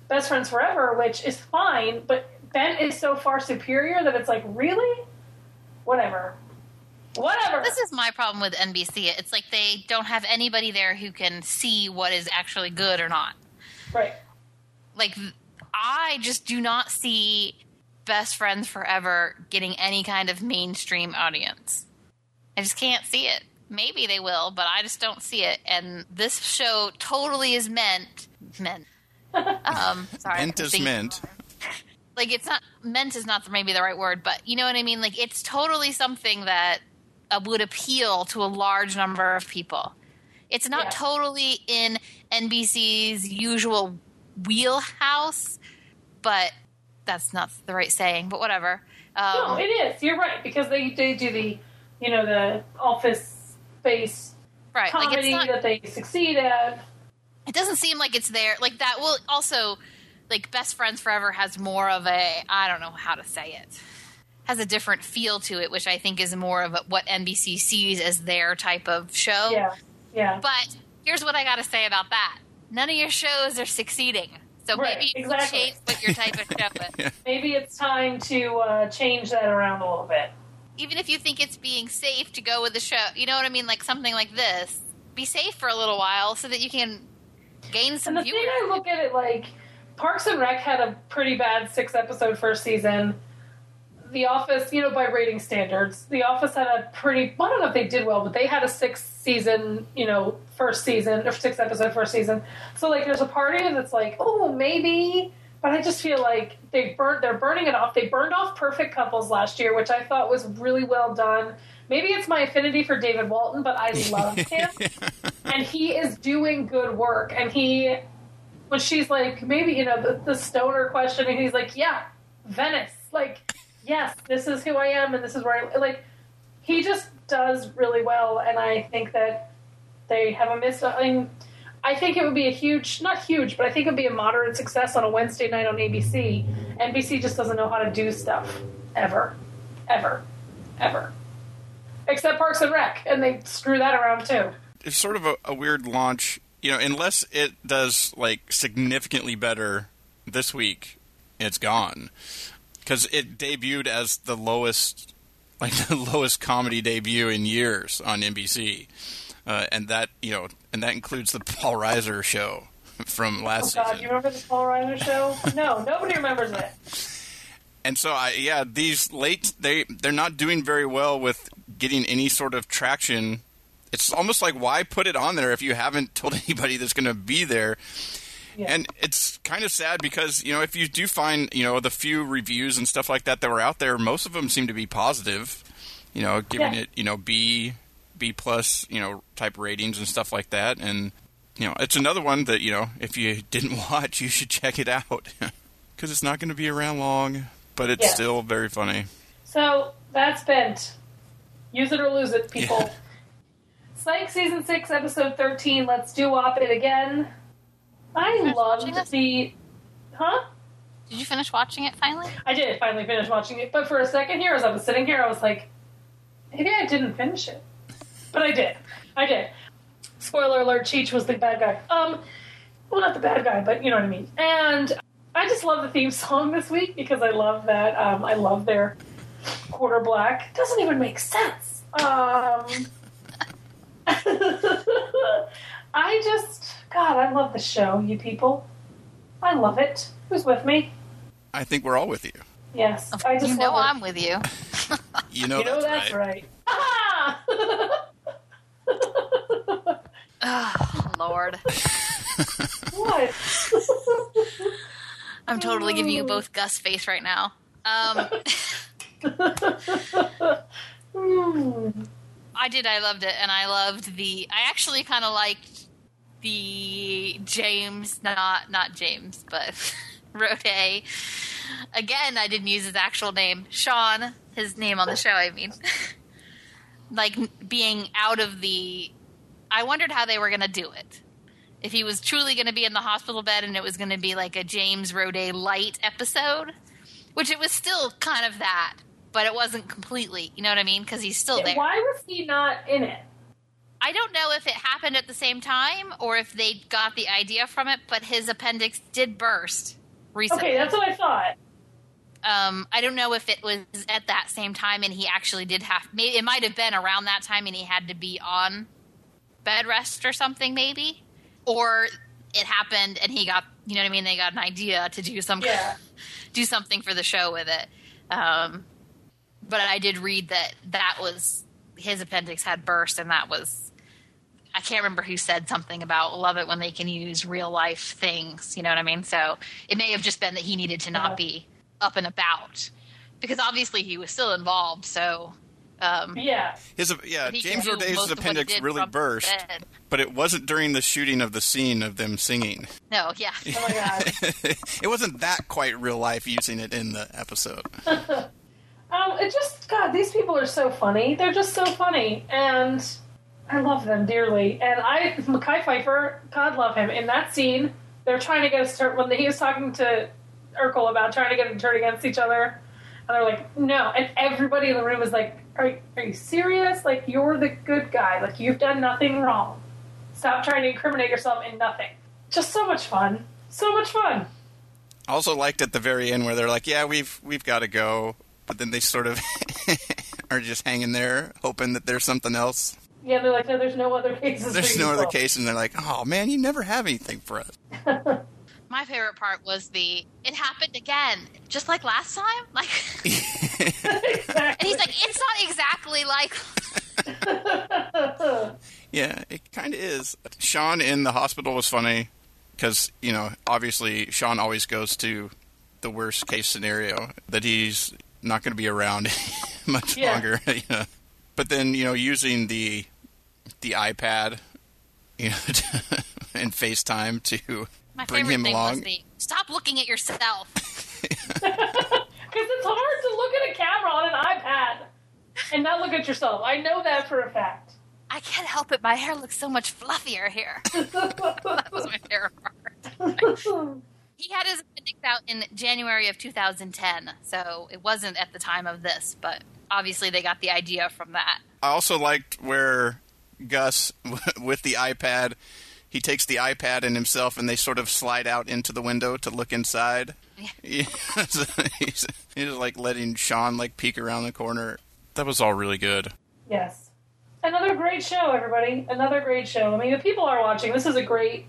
[SPEAKER 3] Best Friends Forever, which is fine, but Bent is so far superior that it's like really, whatever. Whatever.
[SPEAKER 5] This is my problem with NBC. It's like they don't have anybody there who can see what is actually good or not.
[SPEAKER 3] right.
[SPEAKER 5] Like, I just do not see Best Friends Forever getting any kind of mainstream audience. I just can't see it. Maybe they will, but I just don't see it. And this show totally is meant meant. Um, sorry,
[SPEAKER 4] Meant is meant.
[SPEAKER 5] like it's not meant is not maybe the right word, but you know what I mean. Like it's totally something that uh, would appeal to a large number of people. It's not
[SPEAKER 3] Yeah.
[SPEAKER 5] totally in NBC's usual wheelhouse, but that's not the right saying. But whatever. Um,
[SPEAKER 3] No, it is. You're right because they they do the, you know, the office space
[SPEAKER 5] right? Like it's
[SPEAKER 3] comedy
[SPEAKER 5] not.
[SPEAKER 3] that they succeed at.
[SPEAKER 5] it doesn't seem like it's there like that will also like best friends forever has more of a i don't know how to say it has a different feel to it which i think is more of a, what nbc sees as their type of show
[SPEAKER 3] Yeah, yeah.
[SPEAKER 5] but here's what i got to say about that none of your shows are succeeding so
[SPEAKER 3] Right,
[SPEAKER 5] maybe you
[SPEAKER 3] exactly.
[SPEAKER 5] change what your type of show is
[SPEAKER 3] Maybe it's time to uh, change that around a little bit.
[SPEAKER 5] even if you think it's being safe to go with the show you know what i mean like something like this be safe for a little while so that you can gain some
[SPEAKER 3] And the
[SPEAKER 5] viewers
[SPEAKER 3] thing I look at it like Parks and Rec had a pretty bad six episode first season. The Office, you know, by rating standards, The Office had a pretty. I don't know if they did well, but they had a six season, you know, first season or six episode first season. So like, there's a part of you that's like, oh, maybe. But I just feel like they burnt. They're burning it off. They burned off Perfect Couples last year, which I thought was really well done. Maybe it's my affinity for David Walton, but I love him and he is doing good work. And he, when she's like, maybe you know the, the stoner question, and he's like, yeah, Venice, like, yes, this is who I am, and this is where I like. He just does really well, and I think that they have a miss. I mean, I think it would be a huge, not huge, but I think it would be a moderate success on a Wednesday night on ABC. NBC just doesn't know how to do stuff ever, ever, ever. Except Parks and Rec, and they screw that around too.
[SPEAKER 4] it's sort of a, a weird launch, you know, unless it does like significantly better this week, it's gone. Because it debuted as the lowest, like the lowest comedy debut in years on NBC, uh, and that you know, and that includes the Paul Reiser show from last.
[SPEAKER 3] Oh God,
[SPEAKER 4] season.
[SPEAKER 3] you remember the Paul Reiser show? No, nobody remembers it.
[SPEAKER 4] And so I yeah, these late they they're not doing very well with getting any sort of traction. It's almost like why put it on there if you haven't told anybody that's going to be there.
[SPEAKER 3] Yeah.
[SPEAKER 4] And it's kind of sad because you know if you do find you know the few reviews and stuff like that that were out there, most of them seem to be positive. You know, giving
[SPEAKER 3] Yeah.
[SPEAKER 4] it you know B B plus you know type ratings and stuff like that. And you know it's another one that you know if you didn't watch, you should check it out because it's not going to be around long, but it's
[SPEAKER 3] Yeah.
[SPEAKER 4] still very funny.
[SPEAKER 3] So that's bent. Use it or lose it, people.
[SPEAKER 4] Yeah.
[SPEAKER 3] Psych season six, episode thirteen. Let's do op it again. I loved the. Huh?
[SPEAKER 5] did you finish watching it finally
[SPEAKER 3] I did finally finish watching it, but for a second here, as I was sitting here, I was like, maybe I didn't finish it, but I did. I did. Spoiler alert: Cheech was the bad guy. Um, well, not the bad guy, but you know what I mean. And I just love the theme song this week because I love that. Um, I love their quarter black. It doesn't even make sense. Um, I just, God, I love the show, you people. I love it. Who's with me?
[SPEAKER 4] I think we're all with you.
[SPEAKER 3] Yes, I just
[SPEAKER 5] you know. I'm with you.
[SPEAKER 4] You know,
[SPEAKER 3] you know
[SPEAKER 4] that's,
[SPEAKER 3] that's
[SPEAKER 4] right.
[SPEAKER 3] right. Ah!
[SPEAKER 5] Oh, Lord.
[SPEAKER 3] what?
[SPEAKER 5] I'm totally giving you both Gus face right now. Um,
[SPEAKER 3] Hmm.
[SPEAKER 5] I did. I loved it, and I loved the. I actually kind of liked the James, not not James, but Roday. Again, I didn't use his actual name, Sean. His name on the show. I mean, like being out of the. I wondered how they were going to do it. If he was truly going to be in the hospital bed and it was going to be like a James Roday light episode, which it was still kind of that, but it wasn't completely. You know what I mean? Because he's still there.
[SPEAKER 3] Why was he not in it?
[SPEAKER 5] I don't know if it happened at the same time or if they got the idea from it, but his appendix did burst recently.
[SPEAKER 3] Okay, that's what I thought.
[SPEAKER 5] um, I don't know if it was at that same time and he actually did have. Maybe it might have been around that time and he had to be on bed rest or something, maybe, or it happened and he got. You know what I mean? They got an idea to do some
[SPEAKER 3] Yeah.
[SPEAKER 5] do something for the show with it. Um, but I did read that that was his appendix had burst, and that was I can't remember who said something about love it when they can use real life things. You know what I mean? So it may have just been that he needed to not be up and about because obviously he was still involved. So um,
[SPEAKER 3] Yeah.
[SPEAKER 4] His yeah,
[SPEAKER 5] he
[SPEAKER 4] James
[SPEAKER 5] could do
[SPEAKER 4] Roday's
[SPEAKER 5] most of what he
[SPEAKER 4] appendix really burst,
[SPEAKER 5] bed.
[SPEAKER 4] but it wasn't during the shooting of the scene of them singing.
[SPEAKER 5] no, yeah,
[SPEAKER 3] Oh my god.
[SPEAKER 4] it wasn't that quite real life using it in the episode.
[SPEAKER 3] Um, it just God, these people are so funny. They're just so funny, and I love them dearly. And I, Mekhi Phifer, God love him. In that scene, they're trying to get us to when he was talking to Urkel about trying to get them to turn against each other, and they're like, no. And everybody in the room is like, are, are you serious? Like you're the good guy. Like you've done nothing wrong. Stop trying to incriminate yourself in nothing. Just so much fun. So much fun.
[SPEAKER 4] I also liked at the very end where they're like, "Yeah, we've we've got to go," but then they sort of are just hanging there, hoping that there's something else.
[SPEAKER 3] Yeah, they're like, no, there's no other cases.
[SPEAKER 4] There's
[SPEAKER 3] for
[SPEAKER 4] no other case, and they're like, "Oh man, you never have anything for us."
[SPEAKER 5] My favorite part was the it happened again, just like last time. Like,
[SPEAKER 3] exactly.
[SPEAKER 5] and he's like, it's not exactly like.
[SPEAKER 4] Yeah, it kind of is. Sean in the hospital was funny because you know obviously Sean always goes to the worst case scenario that he's not going to be around much
[SPEAKER 3] Yeah.
[SPEAKER 4] longer. You know. But then you know using the the iPad, you know, and FaceTime to
[SPEAKER 5] My
[SPEAKER 4] bring
[SPEAKER 5] favorite
[SPEAKER 4] him
[SPEAKER 5] thing
[SPEAKER 4] along.
[SPEAKER 5] was the stop looking at yourself.
[SPEAKER 3] Because it's hard to look at a camera on an iPad and not look at yourself. I know that for a fact.
[SPEAKER 5] I can't help it. My hair looks so much fluffier here. that was my favorite part. He had his appendix out in January of 2010, so it wasn't at the time of this, but obviously they got the idea from that.
[SPEAKER 4] I also liked where Gus, with the iPad, he takes the iPad and himself, and they sort of slide out into the window to look inside. Yeah. so he's, he's like letting Sean like peek around the corner. That was all really good.
[SPEAKER 3] yes. Another great show, everybody. Another great show. I mean, the people are watching, this is a great.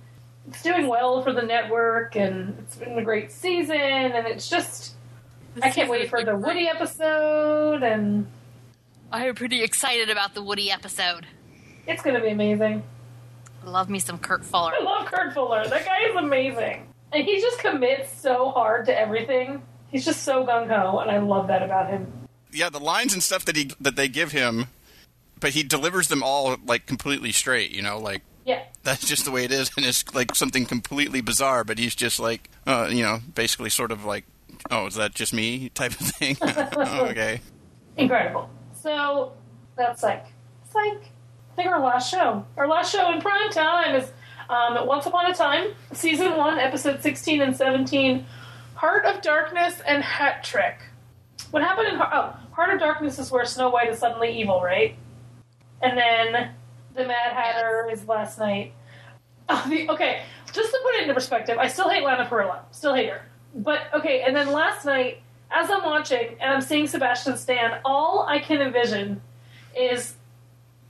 [SPEAKER 3] It's doing well for the network, and it's been a great season, and it's just. I can't wait for the Woody episode, and
[SPEAKER 5] I am pretty excited about the Woody episode.
[SPEAKER 3] It's going to be amazing.
[SPEAKER 5] Love me some Kurt Fuller.
[SPEAKER 3] I love Kurt Fuller. That guy is amazing. And he just commits so hard to everything. He's just so gung ho, and I love that about him.
[SPEAKER 4] Yeah, the lines and stuff that he that they give him, but he delivers them all like completely straight. You know, like
[SPEAKER 3] Yeah.
[SPEAKER 4] that's just the way it is, and it's like something completely bizarre. But he's just like, uh, you know, basically sort of like, oh, is that just me type of thing? oh, okay.
[SPEAKER 3] Incredible. So that's like it's like I think our last show. Our last show in prime time is um, Once Upon a Time, season one, episode sixteen and seventeen, Heart of Darkness and Hat Trick. What happened in Heart- oh, Heart of Darkness is where Snow White is suddenly evil, right? And then the Mad Hatter is last night. Oh, the, okay, just to put it into perspective, I still hate Lana Parrilla. Still hate her. But okay, and then last night, as I'm watching and I'm seeing Sebastian Stan, all I can envision is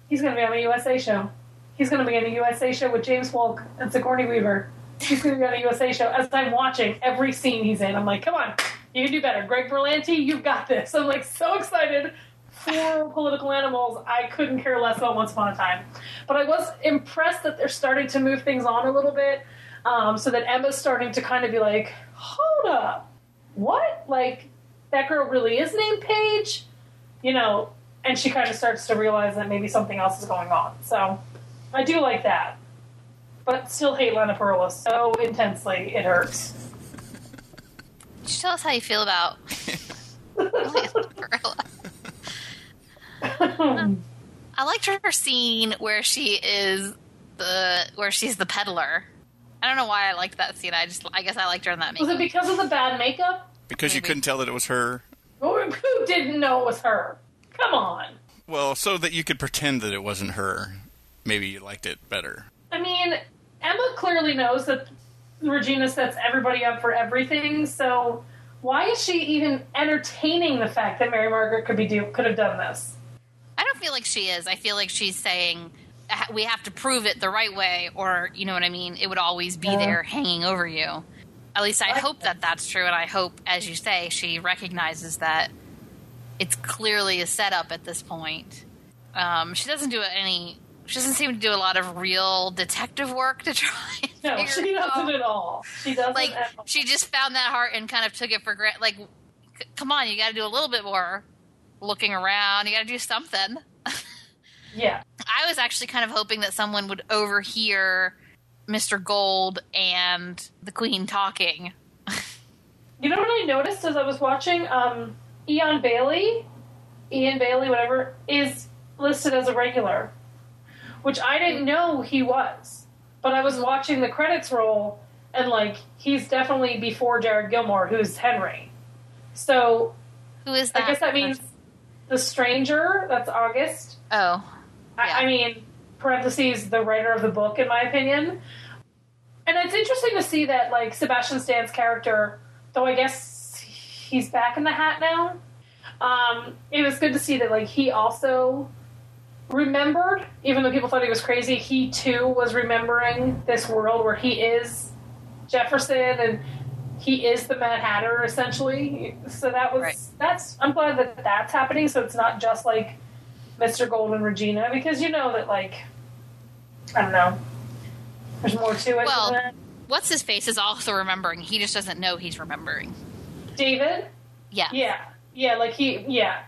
[SPEAKER 3] he's going to be on a USA show. He's going to be on a USA show with James Wolk and Sigourney Weaver. He's going to be on a USA show. As I'm watching every scene he's in, I'm like, come on, you can do better. Greg Berlanti, you've got this. I'm like so excited for political animals. I couldn't care less about Once Upon a Time. But I was impressed that they're starting to move things on a little bit um, so that Emma's starting to kind of be like, hold up, what? Like, that girl really is named Paige? You know, and she kind of starts to realize that maybe something else is going on. So I do like that. But still hate Lana Parrilla so intensely, it hurts.
[SPEAKER 5] Could you tell us how you feel about Lana Parrilla? I liked her scene where she is the where she's the peddler. I don't know why I liked that scene. I just I guess I liked her in that makeup.
[SPEAKER 3] Was it because of the bad makeup?
[SPEAKER 4] Because you couldn't tell that it was her.
[SPEAKER 3] Who didn't know it was her? Come on.
[SPEAKER 4] Well, so that you could pretend that it wasn't her. Maybe you liked it better.
[SPEAKER 3] I mean, Emma clearly knows that Regina sets everybody up for everything, so why is she even entertaining the fact that Mary Margaret could be do could have done this?
[SPEAKER 5] I don't feel like she is. I feel like she's saying we have to prove it the right way, or you know what I mean. It would always be
[SPEAKER 3] Yeah.
[SPEAKER 5] there, hanging over you. At least I
[SPEAKER 3] Right.
[SPEAKER 5] hope that that's true, and I hope, as you say, she recognizes that it's clearly a setup at this point. Um, she doesn't do any. She doesn't seem to do a lot of real detective work to try. And
[SPEAKER 3] No, she doesn't at all. She doesn't
[SPEAKER 5] like she just found that heart and kind of took it for granted. Like, c- come on, you got to do a little bit more looking around. You got to do something.
[SPEAKER 3] Yeah.
[SPEAKER 5] I was actually kind of hoping that someone would overhear Mr. Gold and the Queen talking.
[SPEAKER 3] You know what I noticed as I was watching? Um, Eion Bailey, Eion Bailey, whatever, is listed as a regular, which I didn't mm. know he was. But I was watching the credits roll, and like he's definitely before Jared Gilmore, who's Henry. So
[SPEAKER 5] Who is that?
[SPEAKER 3] I guess that means the stranger. That's August.
[SPEAKER 5] Oh,
[SPEAKER 3] I, I mean, parentheses, the writer of the book, in my opinion. And it's interesting to see that, like, Sebastian Stan's character, though I guess he's back in the hat now, um, it was good to see that, like, he also remembered, even though people thought he was crazy, he too was remembering this world where he is Jefferson and he is the Mad Hatter, essentially. So that was,
[SPEAKER 5] Right.
[SPEAKER 3] that's, I'm glad that that's happening, so it's not just like, Mr. Gold and Regina because you know that like I don't know. There's more to it.
[SPEAKER 5] Well- what's his face is also remembering. He just doesn't know he's remembering.
[SPEAKER 3] David.
[SPEAKER 5] Yeah.
[SPEAKER 3] Yeah, yeah, like he, yeah,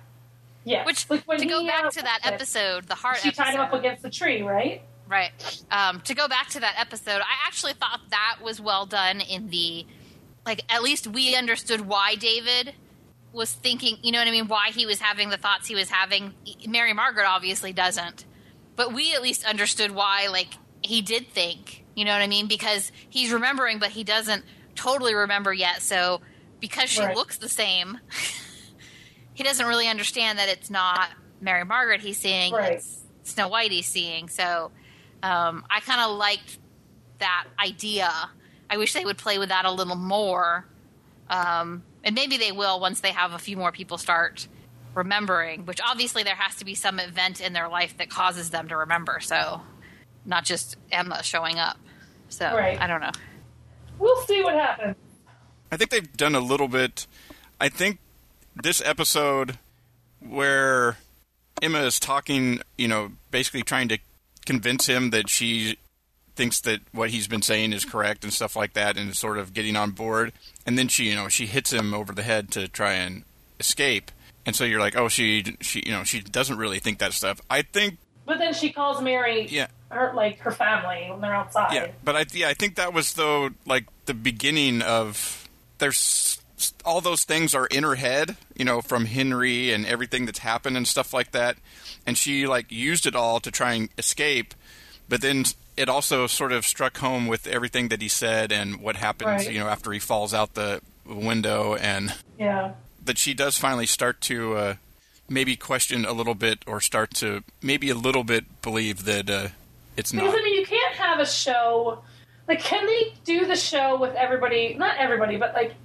[SPEAKER 3] yeah.
[SPEAKER 5] Which
[SPEAKER 3] like
[SPEAKER 5] to go
[SPEAKER 3] he,
[SPEAKER 5] back
[SPEAKER 3] uh,
[SPEAKER 5] to that episode, the heart
[SPEAKER 3] she
[SPEAKER 5] episode.
[SPEAKER 3] tied him up against the tree, right?
[SPEAKER 5] Right. Um, to go back to that episode, I actually thought that was well done in the like at least we understood why David was thinking, you know what I mean, why he was having the thoughts he was having. Mary Margaret obviously doesn't. But we at least understood why like he did think, you know what I mean, because he's remembering but he doesn't totally remember yet. So because she
[SPEAKER 3] Right.
[SPEAKER 5] looks the same, he doesn't really understand that it's not Mary Margaret he's seeing,
[SPEAKER 3] Right.
[SPEAKER 5] it's Snow White he's seeing. So um, I kind of liked that idea. I wish they would play with that a little more. Um, and maybe they will once they have a few more people start remembering, which obviously there has to be some event in their life that causes them to remember. So not just Emma showing up. So
[SPEAKER 3] Right.
[SPEAKER 5] I don't know.
[SPEAKER 3] We'll see what happens.
[SPEAKER 4] I think they've done a little bit. I think this episode where Emma is talking, you know, basically trying to convince him that she thinks that what he's been saying is correct and stuff like that and sort of getting on board and then she you know she hits him over the head to try and escape and so you're like oh she she you know she doesn't really think that stuff i think
[SPEAKER 3] But then she calls Mary
[SPEAKER 4] yeah
[SPEAKER 3] her like her family when they're outside.
[SPEAKER 4] yeah, but I yeah I think that was though like the beginning of there's all those things are in her head, you know, from Henry and everything that's happened and stuff like that, and she like used it all to try and escape, but then it also sort of struck home with everything that he said and what happens,
[SPEAKER 3] Right.
[SPEAKER 4] you know, after he falls out the window and
[SPEAKER 3] Yeah.
[SPEAKER 4] that she does finally start to uh, maybe question a little bit or start to maybe a little bit believe that uh, it's not.
[SPEAKER 3] Because I mean, you can't have a show. Like, can they do the show with everybody? Not everybody, but like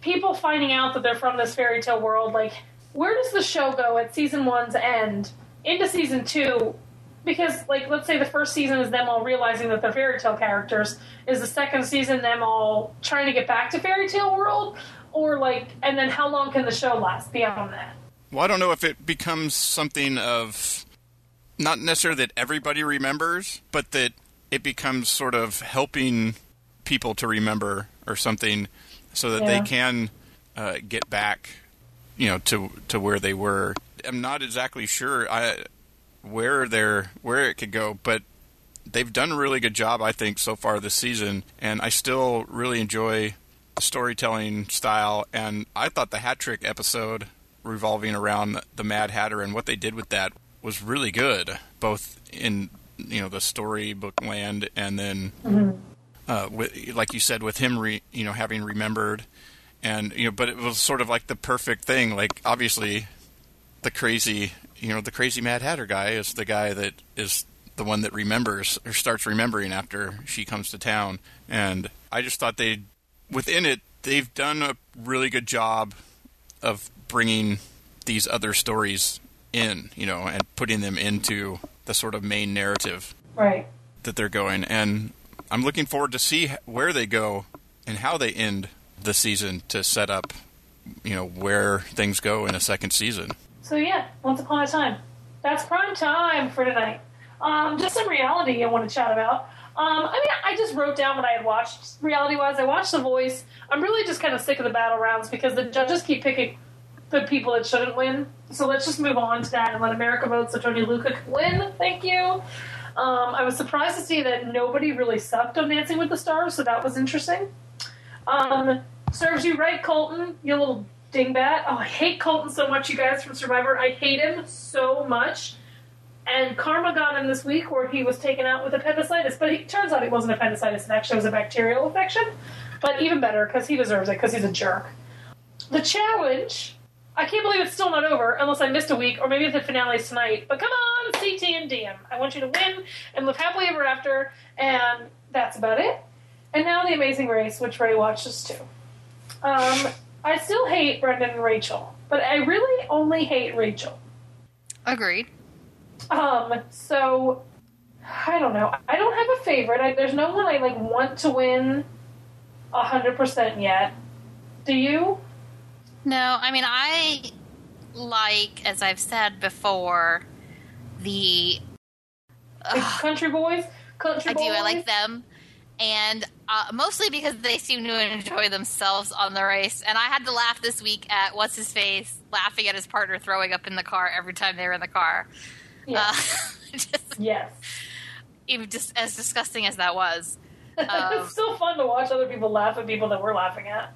[SPEAKER 3] people finding out that they're from this fairy tale world. Like, where does the show go at season one's end into season two? Because, like, let's say the first season is them all realizing that they're fairy tale characters. Is the second season them all trying to get back to fairy tale world? Or, like, and then how long can the show last beyond that?
[SPEAKER 4] Well, I don't know if it becomes something of not necessarily that everybody remembers, but that it becomes sort of helping people to remember or something, so that
[SPEAKER 3] Yeah.
[SPEAKER 4] they can uh, get back, you know, to to where they were. I'm not exactly sure I, where they're where it could go, but they've done a really good job, I think, so far this season, and I still really enjoy the storytelling style. And I thought the hat trick episode revolving around the Mad Hatter and what they did with that was really good, both in you know the storybook land and then uh, with, like you said with him re, you know having remembered and you know but it was sort of like the perfect thing. Like obviously the crazy you know the crazy mad hatter guy is the guy that is the one that remembers or starts remembering after she comes to town. And i just thought they within it they've done a really good job of bringing these other stories in you know and putting them into the sort of main narrative
[SPEAKER 3] Right.
[SPEAKER 4] that they're going and i'm looking forward to see where they go and how they end the season to set up you know where things go in a second season
[SPEAKER 3] So yeah, once upon a time. That's prime time for tonight. Um, just some reality I want to chat about. Um, I mean, I just wrote down what I had watched reality wise. I watched The Voice. I'm really just kind of sick of the battle rounds because the judges keep picking the people that shouldn't win. So let's just move on to that and let America vote so Tony Lucca can win. Thank you. Um, I was surprised to see that nobody really sucked on Dancing with the Stars, so that was interesting. Um, serves you right, Colton, you little dingbat. Oh, I hate Colton so much, you guys, from Survivor. I hate him so much. And karma got him this week where he was taken out with appendicitis, but it turns out it wasn't appendicitis, it actually was a bacterial infection. But even better, because he deserves it, because he's a jerk. The challenge, I can't believe it's still not over, unless I missed a week, or maybe the finale's tonight. But come on, CT and Diem. I want you to win and live happily ever after, and that's about it. And now the Amazing Race, which Rae watches too. Um, I still hate Brendan and Rachel, but I really only hate Rachel.
[SPEAKER 5] Agreed.
[SPEAKER 3] Um, so I don't know. I don't have a favorite. I, there's no one I like want to win hundred percent yet. Do you?
[SPEAKER 5] No, I mean I like, as I've said before, the
[SPEAKER 3] country boys? Country
[SPEAKER 5] I do. I like them, and uh, mostly because they seem to enjoy themselves on the race. And I had to laugh this week at what's his face laughing at his partner throwing up in the car every time they were in the car.
[SPEAKER 3] Yeah.
[SPEAKER 5] Uh, just,
[SPEAKER 3] yes.
[SPEAKER 5] even just as disgusting as that was. Um,
[SPEAKER 3] it's still fun to watch other people laugh at people that we're laughing at.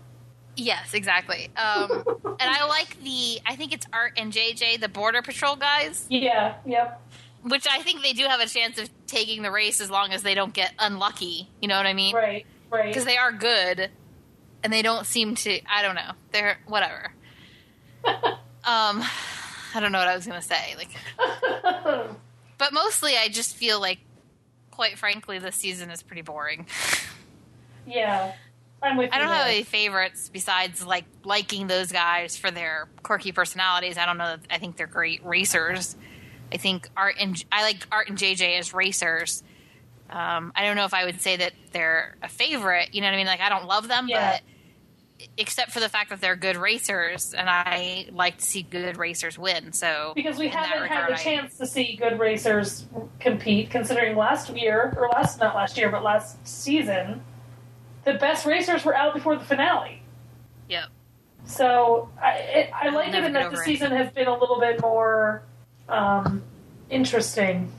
[SPEAKER 5] Yes, exactly. Um, and I like the. I think it's Art and JJ, the Border Patrol guys,
[SPEAKER 3] Yeah. Yep.
[SPEAKER 5] which I think they do have a chance of taking the race as long as they don't get unlucky. You know what I mean?
[SPEAKER 3] Right. Right.
[SPEAKER 5] Because they are good, and they don't seem to. I don't know. They're whatever. um, I don't know what I was gonna say. Like, but mostly, I just feel like, quite frankly, this season is pretty boring.
[SPEAKER 3] yeah. I'm with
[SPEAKER 5] I don't have any favorites besides like liking those guys for their quirky personalities. I don't know. I think they're great racers. I think Art and I like Art and JJ as racers. Um, I don't know if I would say that they're a favorite. You know what I mean? Like I don't love them,
[SPEAKER 3] Yeah.
[SPEAKER 5] but except for the fact that they're good racers, and I like to see good racers win. So
[SPEAKER 3] because we haven't had
[SPEAKER 5] regard,
[SPEAKER 3] the
[SPEAKER 5] I-
[SPEAKER 3] chance to see good racers compete considering last year or last not last year but last season the best racers were out before the finale
[SPEAKER 5] Yep.
[SPEAKER 3] so i, it, I
[SPEAKER 5] I'll
[SPEAKER 3] like it in that the
[SPEAKER 5] it.
[SPEAKER 3] season has been a little bit more um, interesting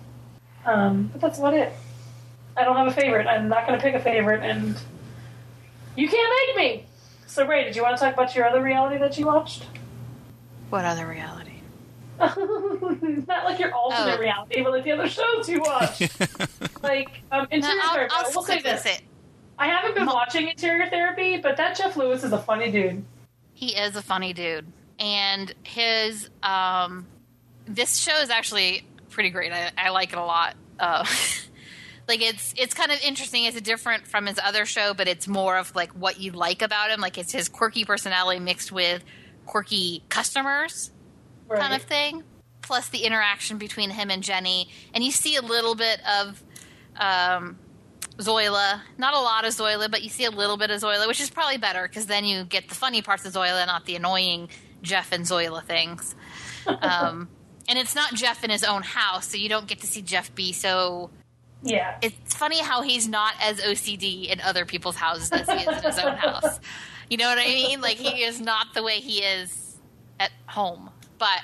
[SPEAKER 3] um, but that's about it i don't have a favorite i'm not going to pick a favorite and you can't make me so Rae did you want to talk about your other reality that you watched
[SPEAKER 5] What other reality?
[SPEAKER 3] not like your alternate
[SPEAKER 5] Oh.
[SPEAKER 3] reality, but like the other shows you watch. like um,
[SPEAKER 5] No,
[SPEAKER 3] Interior
[SPEAKER 5] I'll,
[SPEAKER 3] Therapy.
[SPEAKER 5] I'll
[SPEAKER 3] we'll say this.
[SPEAKER 5] say
[SPEAKER 3] I haven't been watching Interior Therapy, but that Jeff Lewis is a funny dude.
[SPEAKER 5] He is a funny dude, and his um, this show is actually pretty great. I, I like it a lot. Uh, like it's it's kind of interesting. It's different from his other show, but it's more of like what you like about him. Like it's his quirky personality mixed with quirky customers
[SPEAKER 3] Right.
[SPEAKER 5] kind of thing. Plus the interaction between him and Jenny, and you see a little bit of um, Zoila. Not a lot of Zoila, but you see a little bit of Zoila, which is probably better because then you get the funny parts of Zoila, not the annoying Jeff and Zoila things. Um, and it's not Jeff in his own house, so you don't get to see Jeff be so.
[SPEAKER 3] Yeah.
[SPEAKER 5] It's funny how he's not as OCD in other people's houses as he is in his own house. You know what I mean? Like he is not the way he is at home. But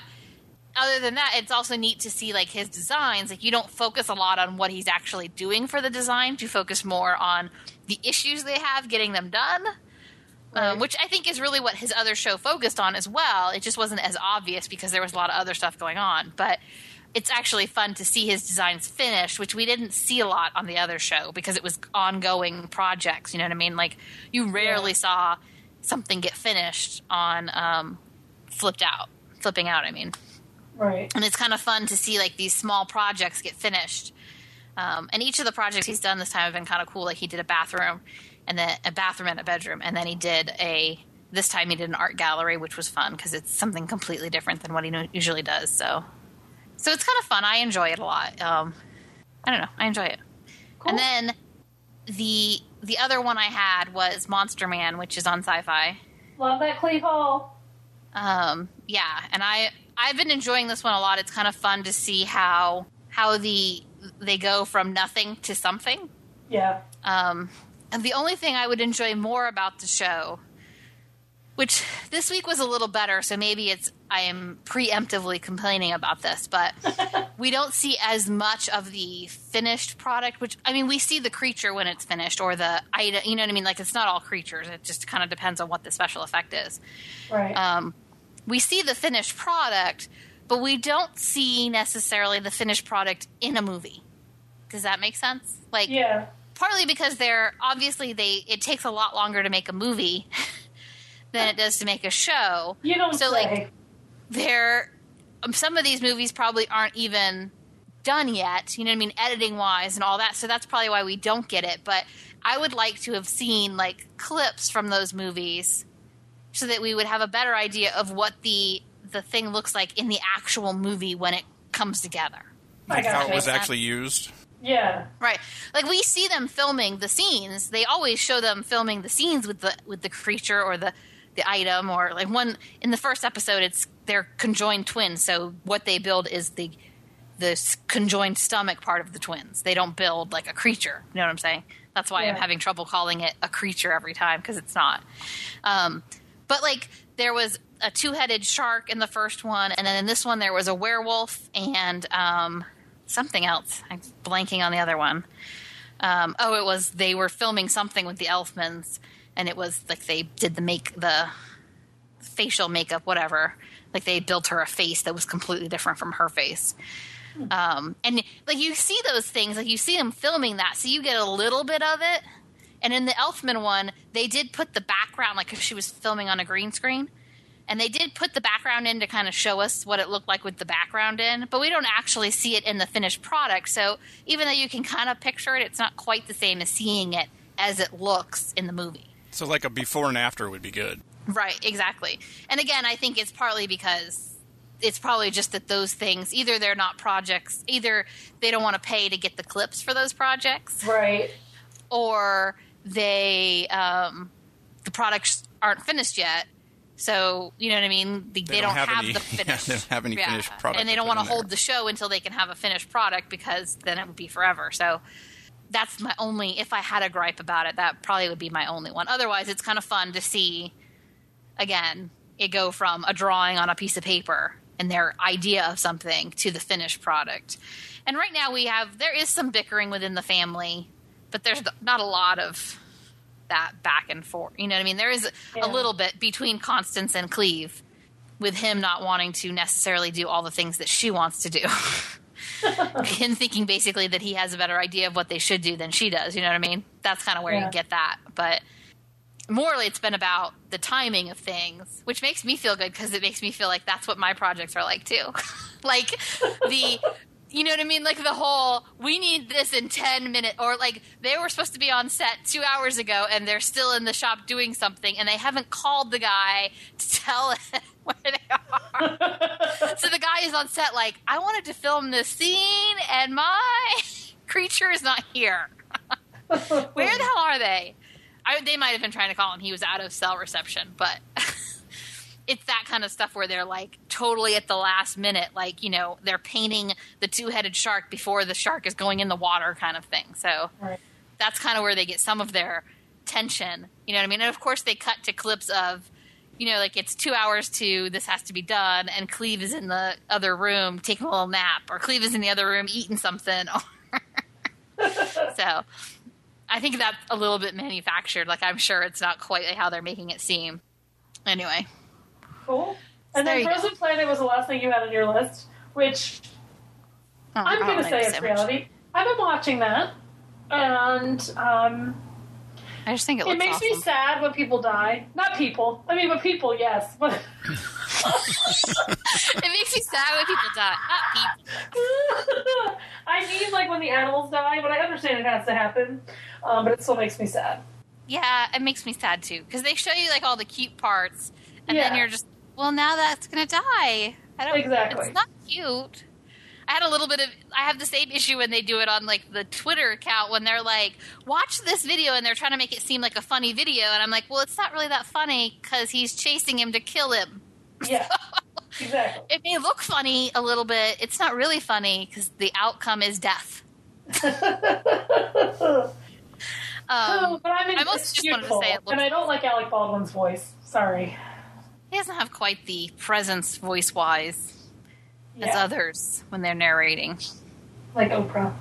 [SPEAKER 5] other than that, it's also neat to see like his designs. Like you don't focus a lot on what he's actually doing for the designs. You focus more on the issues they have getting them done.
[SPEAKER 3] Right.
[SPEAKER 5] Um, which I think is really what his other show focused on as well. It just wasn't as obvious because there was a lot of other stuff going on. But it's actually fun to see his designs finished, which we didn't see a lot on the other show because it was ongoing projects. You know what I mean? Like you rarely
[SPEAKER 3] Yeah.
[SPEAKER 5] saw something get finished on um, flipped out, flipping out. I mean,
[SPEAKER 3] Right.
[SPEAKER 5] and it's kind of fun to see like these small projects get finished. Um, and each of the projects he's done this time have been kind of cool. Like he did a bathroom, and then a bathroom and a bedroom, and then he did a. This time he did an art gallery, which was fun because it's something completely different than what he usually does. So, so it's kind of fun. I enjoy it a lot. Um, I don't know. I enjoy it.
[SPEAKER 3] Cool.
[SPEAKER 5] And then the the other one I had was Monster Man, which is on Sci-Fi.
[SPEAKER 3] Love that Cleve Hall.
[SPEAKER 5] Um, yeah, and I I've been enjoying this one a lot. It's kind of fun to see how how the they go from nothing to something.
[SPEAKER 3] Yeah.
[SPEAKER 5] Um, and the only thing I would enjoy more about the show, which this week was a little better, so maybe it's I am preemptively complaining about this, but we don't see as much of the finished product. Which I mean, we see the creature when it's finished, or the item. You know what I mean? Like it's not all creatures. It just kind of depends on what the special effect is
[SPEAKER 3] Right.
[SPEAKER 5] um, we see the finished product, but we don't see necessarily the finished product in a movie. Does that make sense? Like,
[SPEAKER 3] yeah.
[SPEAKER 5] partly because they're obviously they it takes a lot longer to make a movie than it does to make a show.
[SPEAKER 3] You don't
[SPEAKER 5] so,
[SPEAKER 3] say.
[SPEAKER 5] like, They're um, some of these movies probably aren't even done yet. You know what I mean, editing wise and all that. So that's probably why we don't get it. But I would like to have seen like clips from those movies so that we would have a better idea of what the the thing looks like in the actual movie when it comes together.
[SPEAKER 4] Like how it was actually used.
[SPEAKER 3] yeah.
[SPEAKER 5] Right. Like we see them filming the scenes. They always show them filming the scenes with the with the creature or the the item or like one in the first episode it's they're conjoined twins. So what they build is the the conjoined stomach part of the twins. They don't build like a creature. You know what I'm saying? That's why I'm having trouble calling it a creature every time because it's not. Um, but like there was a two-headed shark in the first one, and then in this one there was a werewolf and um, something else. I'm blanking on the other one. Um, oh, it was they were filming something with the Elfmans, and it was like they did the make the facial makeup, whatever. Like they built her a face that was completely different from her face. Um, and like you see those things, like you see them filming that, so you get a little bit of it. And in the Elfman one, they did put the background, like if she was filming on a green screen, and they did put the background in to kind of show us what it looked like with the background in, but we don't actually see it in the finished product. So even though you can kind of picture it, it's not quite the same as seeing it as it looks in the movie.
[SPEAKER 4] So like a before and after would be good.
[SPEAKER 5] Right, exactly. And again, I think it's partly because it's probably just that those things either they're not projects, either they don't want to pay to get the clips for those projects,
[SPEAKER 3] Right.
[SPEAKER 5] or they um, the products aren't finished yet. So you know what I mean. They, they
[SPEAKER 4] don't
[SPEAKER 5] don't,
[SPEAKER 4] have
[SPEAKER 5] have,
[SPEAKER 4] any-
[SPEAKER 5] the
[SPEAKER 4] yeah,
[SPEAKER 5] finished.
[SPEAKER 4] they don't have any finished product
[SPEAKER 5] and they don't want to hold the show until they can have a finished product because then it would be forever. So that's my only. If I had a gripe about it, that probably would be my only one. Otherwise, it's kind of fun to see again it go from a drawing on a piece of paper and their idea of something to the finished product. And right now we have there is some bickering within the family, but there's not a lot of that back and forth. You know what I mean? There is
[SPEAKER 3] Yeah.
[SPEAKER 5] a little bit between Constance and Cleve with him not wanting to necessarily do all the things that she wants to do. him thinking basically that he has a better idea of what they should do than she does. You know what I mean? That's kind of where
[SPEAKER 3] Yeah.
[SPEAKER 5] you get that. But morally, it's been about the timing of things, which makes me feel good because it makes me feel like that's what my projects are like too. like the. You know what I mean? Like the whole, we need this in 10 minutes, or like they were supposed to be on set two hours ago and they're still in the shop doing something and they haven't called the guy to tell it where they are. so the guy is on set, like, I wanted to film this scene and my creature is not here. Where the hell are they? I, they might have been trying to call him. He was out of cell reception, but it's that kind of stuff where they're like totally at the last minute, like you know they're painting the two-headed shark before the shark is going in the water, kind of thing. So
[SPEAKER 3] Right.
[SPEAKER 5] that's kind of where they get some of their tension. You know what I mean? And of course, they cut to clips of, you know, like it's two hours to this has to be done, and Cleve is in the other room taking a little nap, or Cleve is in the other room eating something. so I think that's a little bit manufactured. Like I'm sure it's not quite how they're making it seem. Anyway,
[SPEAKER 3] Cool. And
[SPEAKER 5] There
[SPEAKER 3] then
[SPEAKER 5] you go.
[SPEAKER 3] Frozen Planet was the last thing you had on your list, which
[SPEAKER 5] Oh, I
[SPEAKER 3] I'm going to say
[SPEAKER 5] the
[SPEAKER 3] it's reality. I've been watching that, and um,
[SPEAKER 5] I just think it
[SPEAKER 3] it
[SPEAKER 5] looks
[SPEAKER 3] makes
[SPEAKER 5] awesome.
[SPEAKER 3] me sad when people die. Not people. I mean, but people, yes. But
[SPEAKER 5] it makes me sad when people die, not people.
[SPEAKER 3] I mean, like when the animals die, but I understand it has to happen. Um, but it still makes me sad.
[SPEAKER 5] Yeah, it makes me sad too because they show you like all the cute parts, and then you're just, well, now that's gonna die. I don't.
[SPEAKER 3] Exactly.
[SPEAKER 5] It's not cute. I had a little bit of. I have the same issue when they do it on like the Twitter account when they're like, "Watch this video," and they're trying to make it seem like a funny video, and I'm like, "Well, it's not really that funny because he's chasing him to kill him."
[SPEAKER 3] Yeah, exactly.
[SPEAKER 5] It may look funny a little bit. It's not really funny because the outcome is death. Um,
[SPEAKER 3] but I mean,
[SPEAKER 5] I mostly just wanted to say
[SPEAKER 3] and I don't like Alec Baldwin's voice. Sorry.
[SPEAKER 5] He doesn't have quite the presence voice wise as others when they're narrating.
[SPEAKER 3] like Oprah.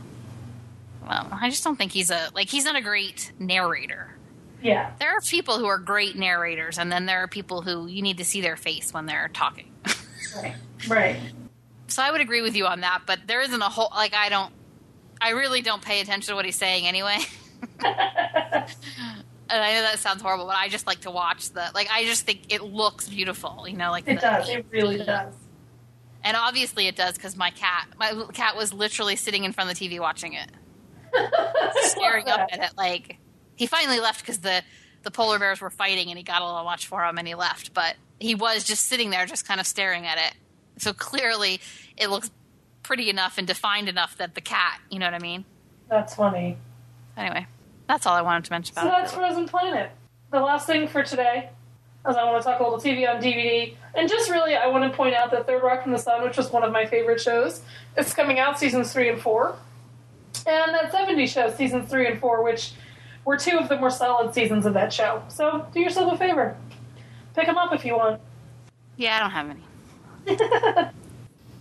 [SPEAKER 5] Well, I just don't think he's a like he's not a great narrator.
[SPEAKER 3] Yeah,
[SPEAKER 5] There are people who are great narrators, and then there are people who you need to see their face when they're talking.
[SPEAKER 3] right, right.
[SPEAKER 5] so I would agree with you on that, but there isn't a whole like I don't, I really don't pay attention to what he's saying anyway. and I know that sounds horrible, but I just like to watch the like. I just think it looks beautiful, you know, like
[SPEAKER 3] It
[SPEAKER 5] the-
[SPEAKER 3] does. It really does.
[SPEAKER 5] And obviously it does because my cat, my cat was literally sitting in front of the TV watching it, staring up at it. Like he finally left because the the polar bears were fighting and he got a little watch for him and he left. But he was just sitting there, just kind of staring at it. So clearly, it looks pretty enough and defined enough that the cat, you know what I mean?
[SPEAKER 3] That's funny.
[SPEAKER 5] Anyway, that's all I wanted to mention about
[SPEAKER 3] So
[SPEAKER 5] that's.
[SPEAKER 3] Frozen Planet. The last thing for today as I want to talk a little TV on DVD. And just really, I want to point out that Third Rock from the Sun, which was one of my favorite shows, is coming out seasons three and four. And that 70 show, seasons three and four, which were two of the more solid seasons of that show. So do yourself a favor. Pick them up if you want.
[SPEAKER 5] Yeah, I don't have any.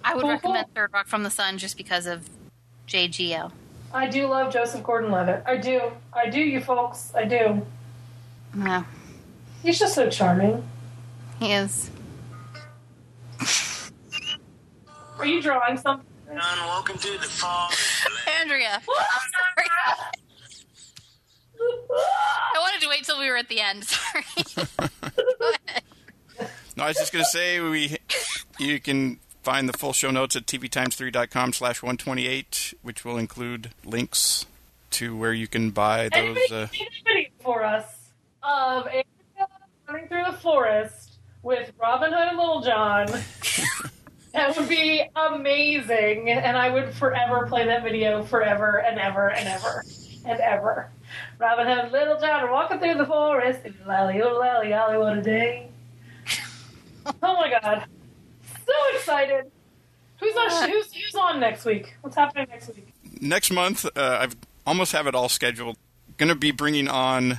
[SPEAKER 5] I would
[SPEAKER 3] Cool,
[SPEAKER 5] recommend
[SPEAKER 3] cool.
[SPEAKER 5] Third Rock from the Sun just because of JGL.
[SPEAKER 3] I do love Joseph Gordon Levitt. I do. I do, you folks. I do.
[SPEAKER 5] Yeah,
[SPEAKER 3] He's just so charming.
[SPEAKER 5] he is.
[SPEAKER 3] Are you drawing something?
[SPEAKER 6] John, welcome to the forest.
[SPEAKER 5] Andrea, I'm sorry. I wanted to wait till we were at the end. Sorry. Go ahead.
[SPEAKER 4] No, I was just going to say we you can find the full show notes at tvtimes3.com slash 128, which will include links to where you can buy those.
[SPEAKER 3] Anybody
[SPEAKER 4] Uh,
[SPEAKER 3] for us of Andrea running through the forest with Robin Hood and Little John? that would be amazing, and I would forever play that video forever and ever and ever and ever. Robin Hood and Little John are walking through the forest. Lally, oh lally, ollie, what a day! Oh my god, so excited! Who's on? Who's, who's on next week? What's happening next week?
[SPEAKER 4] next month, uh, I've almost have it all scheduled. Going to be bringing on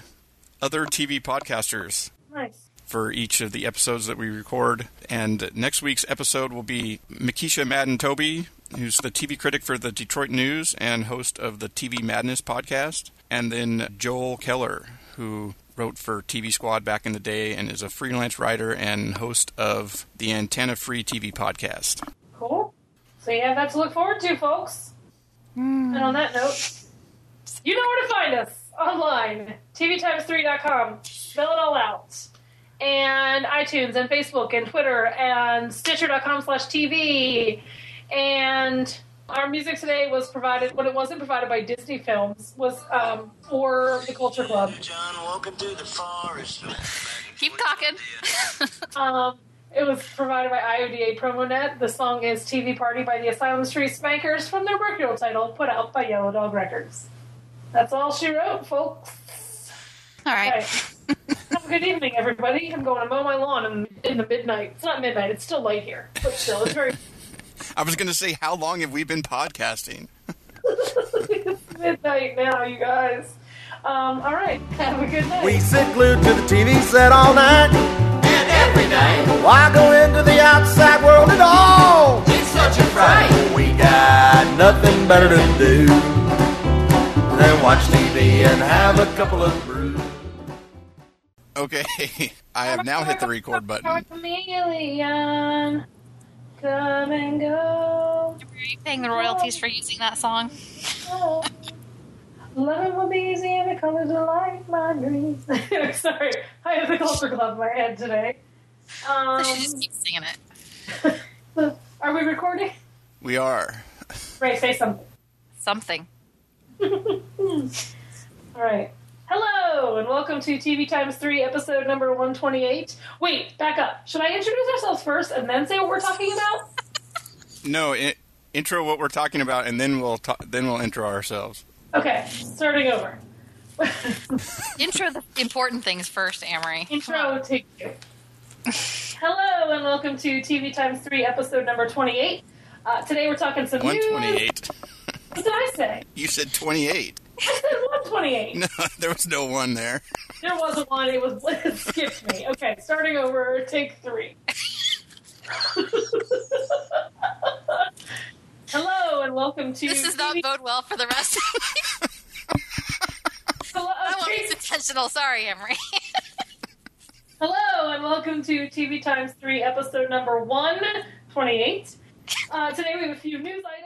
[SPEAKER 4] other TV podcasters
[SPEAKER 3] Nice.
[SPEAKER 4] for each of the episodes that we record. And next week's episode will be Mekeisha Madden Toby, who's the TV critic for the Detroit News and host of the TV Madness podcast. And then Joel Keller, who wrote for TV Squad back in the day and is a freelance writer and host of the Antenna Free TV podcast.
[SPEAKER 3] Cool. So you have that to look forward to, folks. Hmm. And on that note, you know where to find us online. TVTimes3.com. Spell it all out. And iTunes and Facebook and Twitter and Stitcher.com slash TV. And our music today was provided, when it wasn't provided by Disney Films, was um, for the Culture Club.
[SPEAKER 6] John, welcome to the forest.
[SPEAKER 5] Keep talking.
[SPEAKER 3] Um, it was provided by IODA PromoNet. The song is TV Party by the Asylum Street Spankers from their record title put out by Yellow Dog Records. That's all she wrote, folks.
[SPEAKER 5] All right.
[SPEAKER 3] Okay. Have a good evening, everybody. I'm going to mow my lawn in, in the midnight. It's not midnight, it's still light here. But still, it's very
[SPEAKER 4] I was going to say, how long have we been podcasting?
[SPEAKER 3] it's midnight now, you guys. Um, all right. Have a good night.
[SPEAKER 1] We sit glued to the TV set all night.
[SPEAKER 2] And every day,
[SPEAKER 1] Why go into the outside world at all?
[SPEAKER 2] it's such a fright.
[SPEAKER 1] We got nothing better to do than watch TV and have a couple of brews.
[SPEAKER 4] Okay, I have now hit the record button.
[SPEAKER 3] Chameleon. Come and go.
[SPEAKER 5] Are you paying the royalties for using that song?
[SPEAKER 3] Oh. Loving will be easy and the colors are like my dreams. Sorry, I have the Culture Club in my head today. Um,
[SPEAKER 5] So she just keeps singing it.
[SPEAKER 3] are we recording?
[SPEAKER 4] We are.
[SPEAKER 3] Rae, say something.
[SPEAKER 5] Something.
[SPEAKER 3] All right. Hello, and welcome to TV Times 3, episode number 128. Wait, back up. Should I introduce ourselves first and then say what we're talking about?
[SPEAKER 4] No, i- intro what we're talking about, and then we'll ta- then we'll intro ourselves.
[SPEAKER 3] Okay, starting over.
[SPEAKER 5] Intro the important things first, Amrie.
[SPEAKER 3] Intro, take two. Hello, and welcome to TV Times 3, episode number 28. Uh, today we're talking some
[SPEAKER 4] One
[SPEAKER 3] news.
[SPEAKER 4] twenty-eight.
[SPEAKER 3] What did I say?
[SPEAKER 4] You said twenty-eight.
[SPEAKER 3] I said 128.
[SPEAKER 4] No, there was no one there.
[SPEAKER 3] There wasn't one. It was it skipped me. Okay, starting over. Take three. Hello and welcome to.
[SPEAKER 5] This does not
[SPEAKER 3] TV
[SPEAKER 5] bode well for the rest of
[SPEAKER 3] Hello,
[SPEAKER 5] I won't
[SPEAKER 3] okay.
[SPEAKER 5] be intentional. Sorry, Amrie.
[SPEAKER 3] Hello and welcome to TV Times Three, episode number one twenty-eight. Uh, today we have a few news items.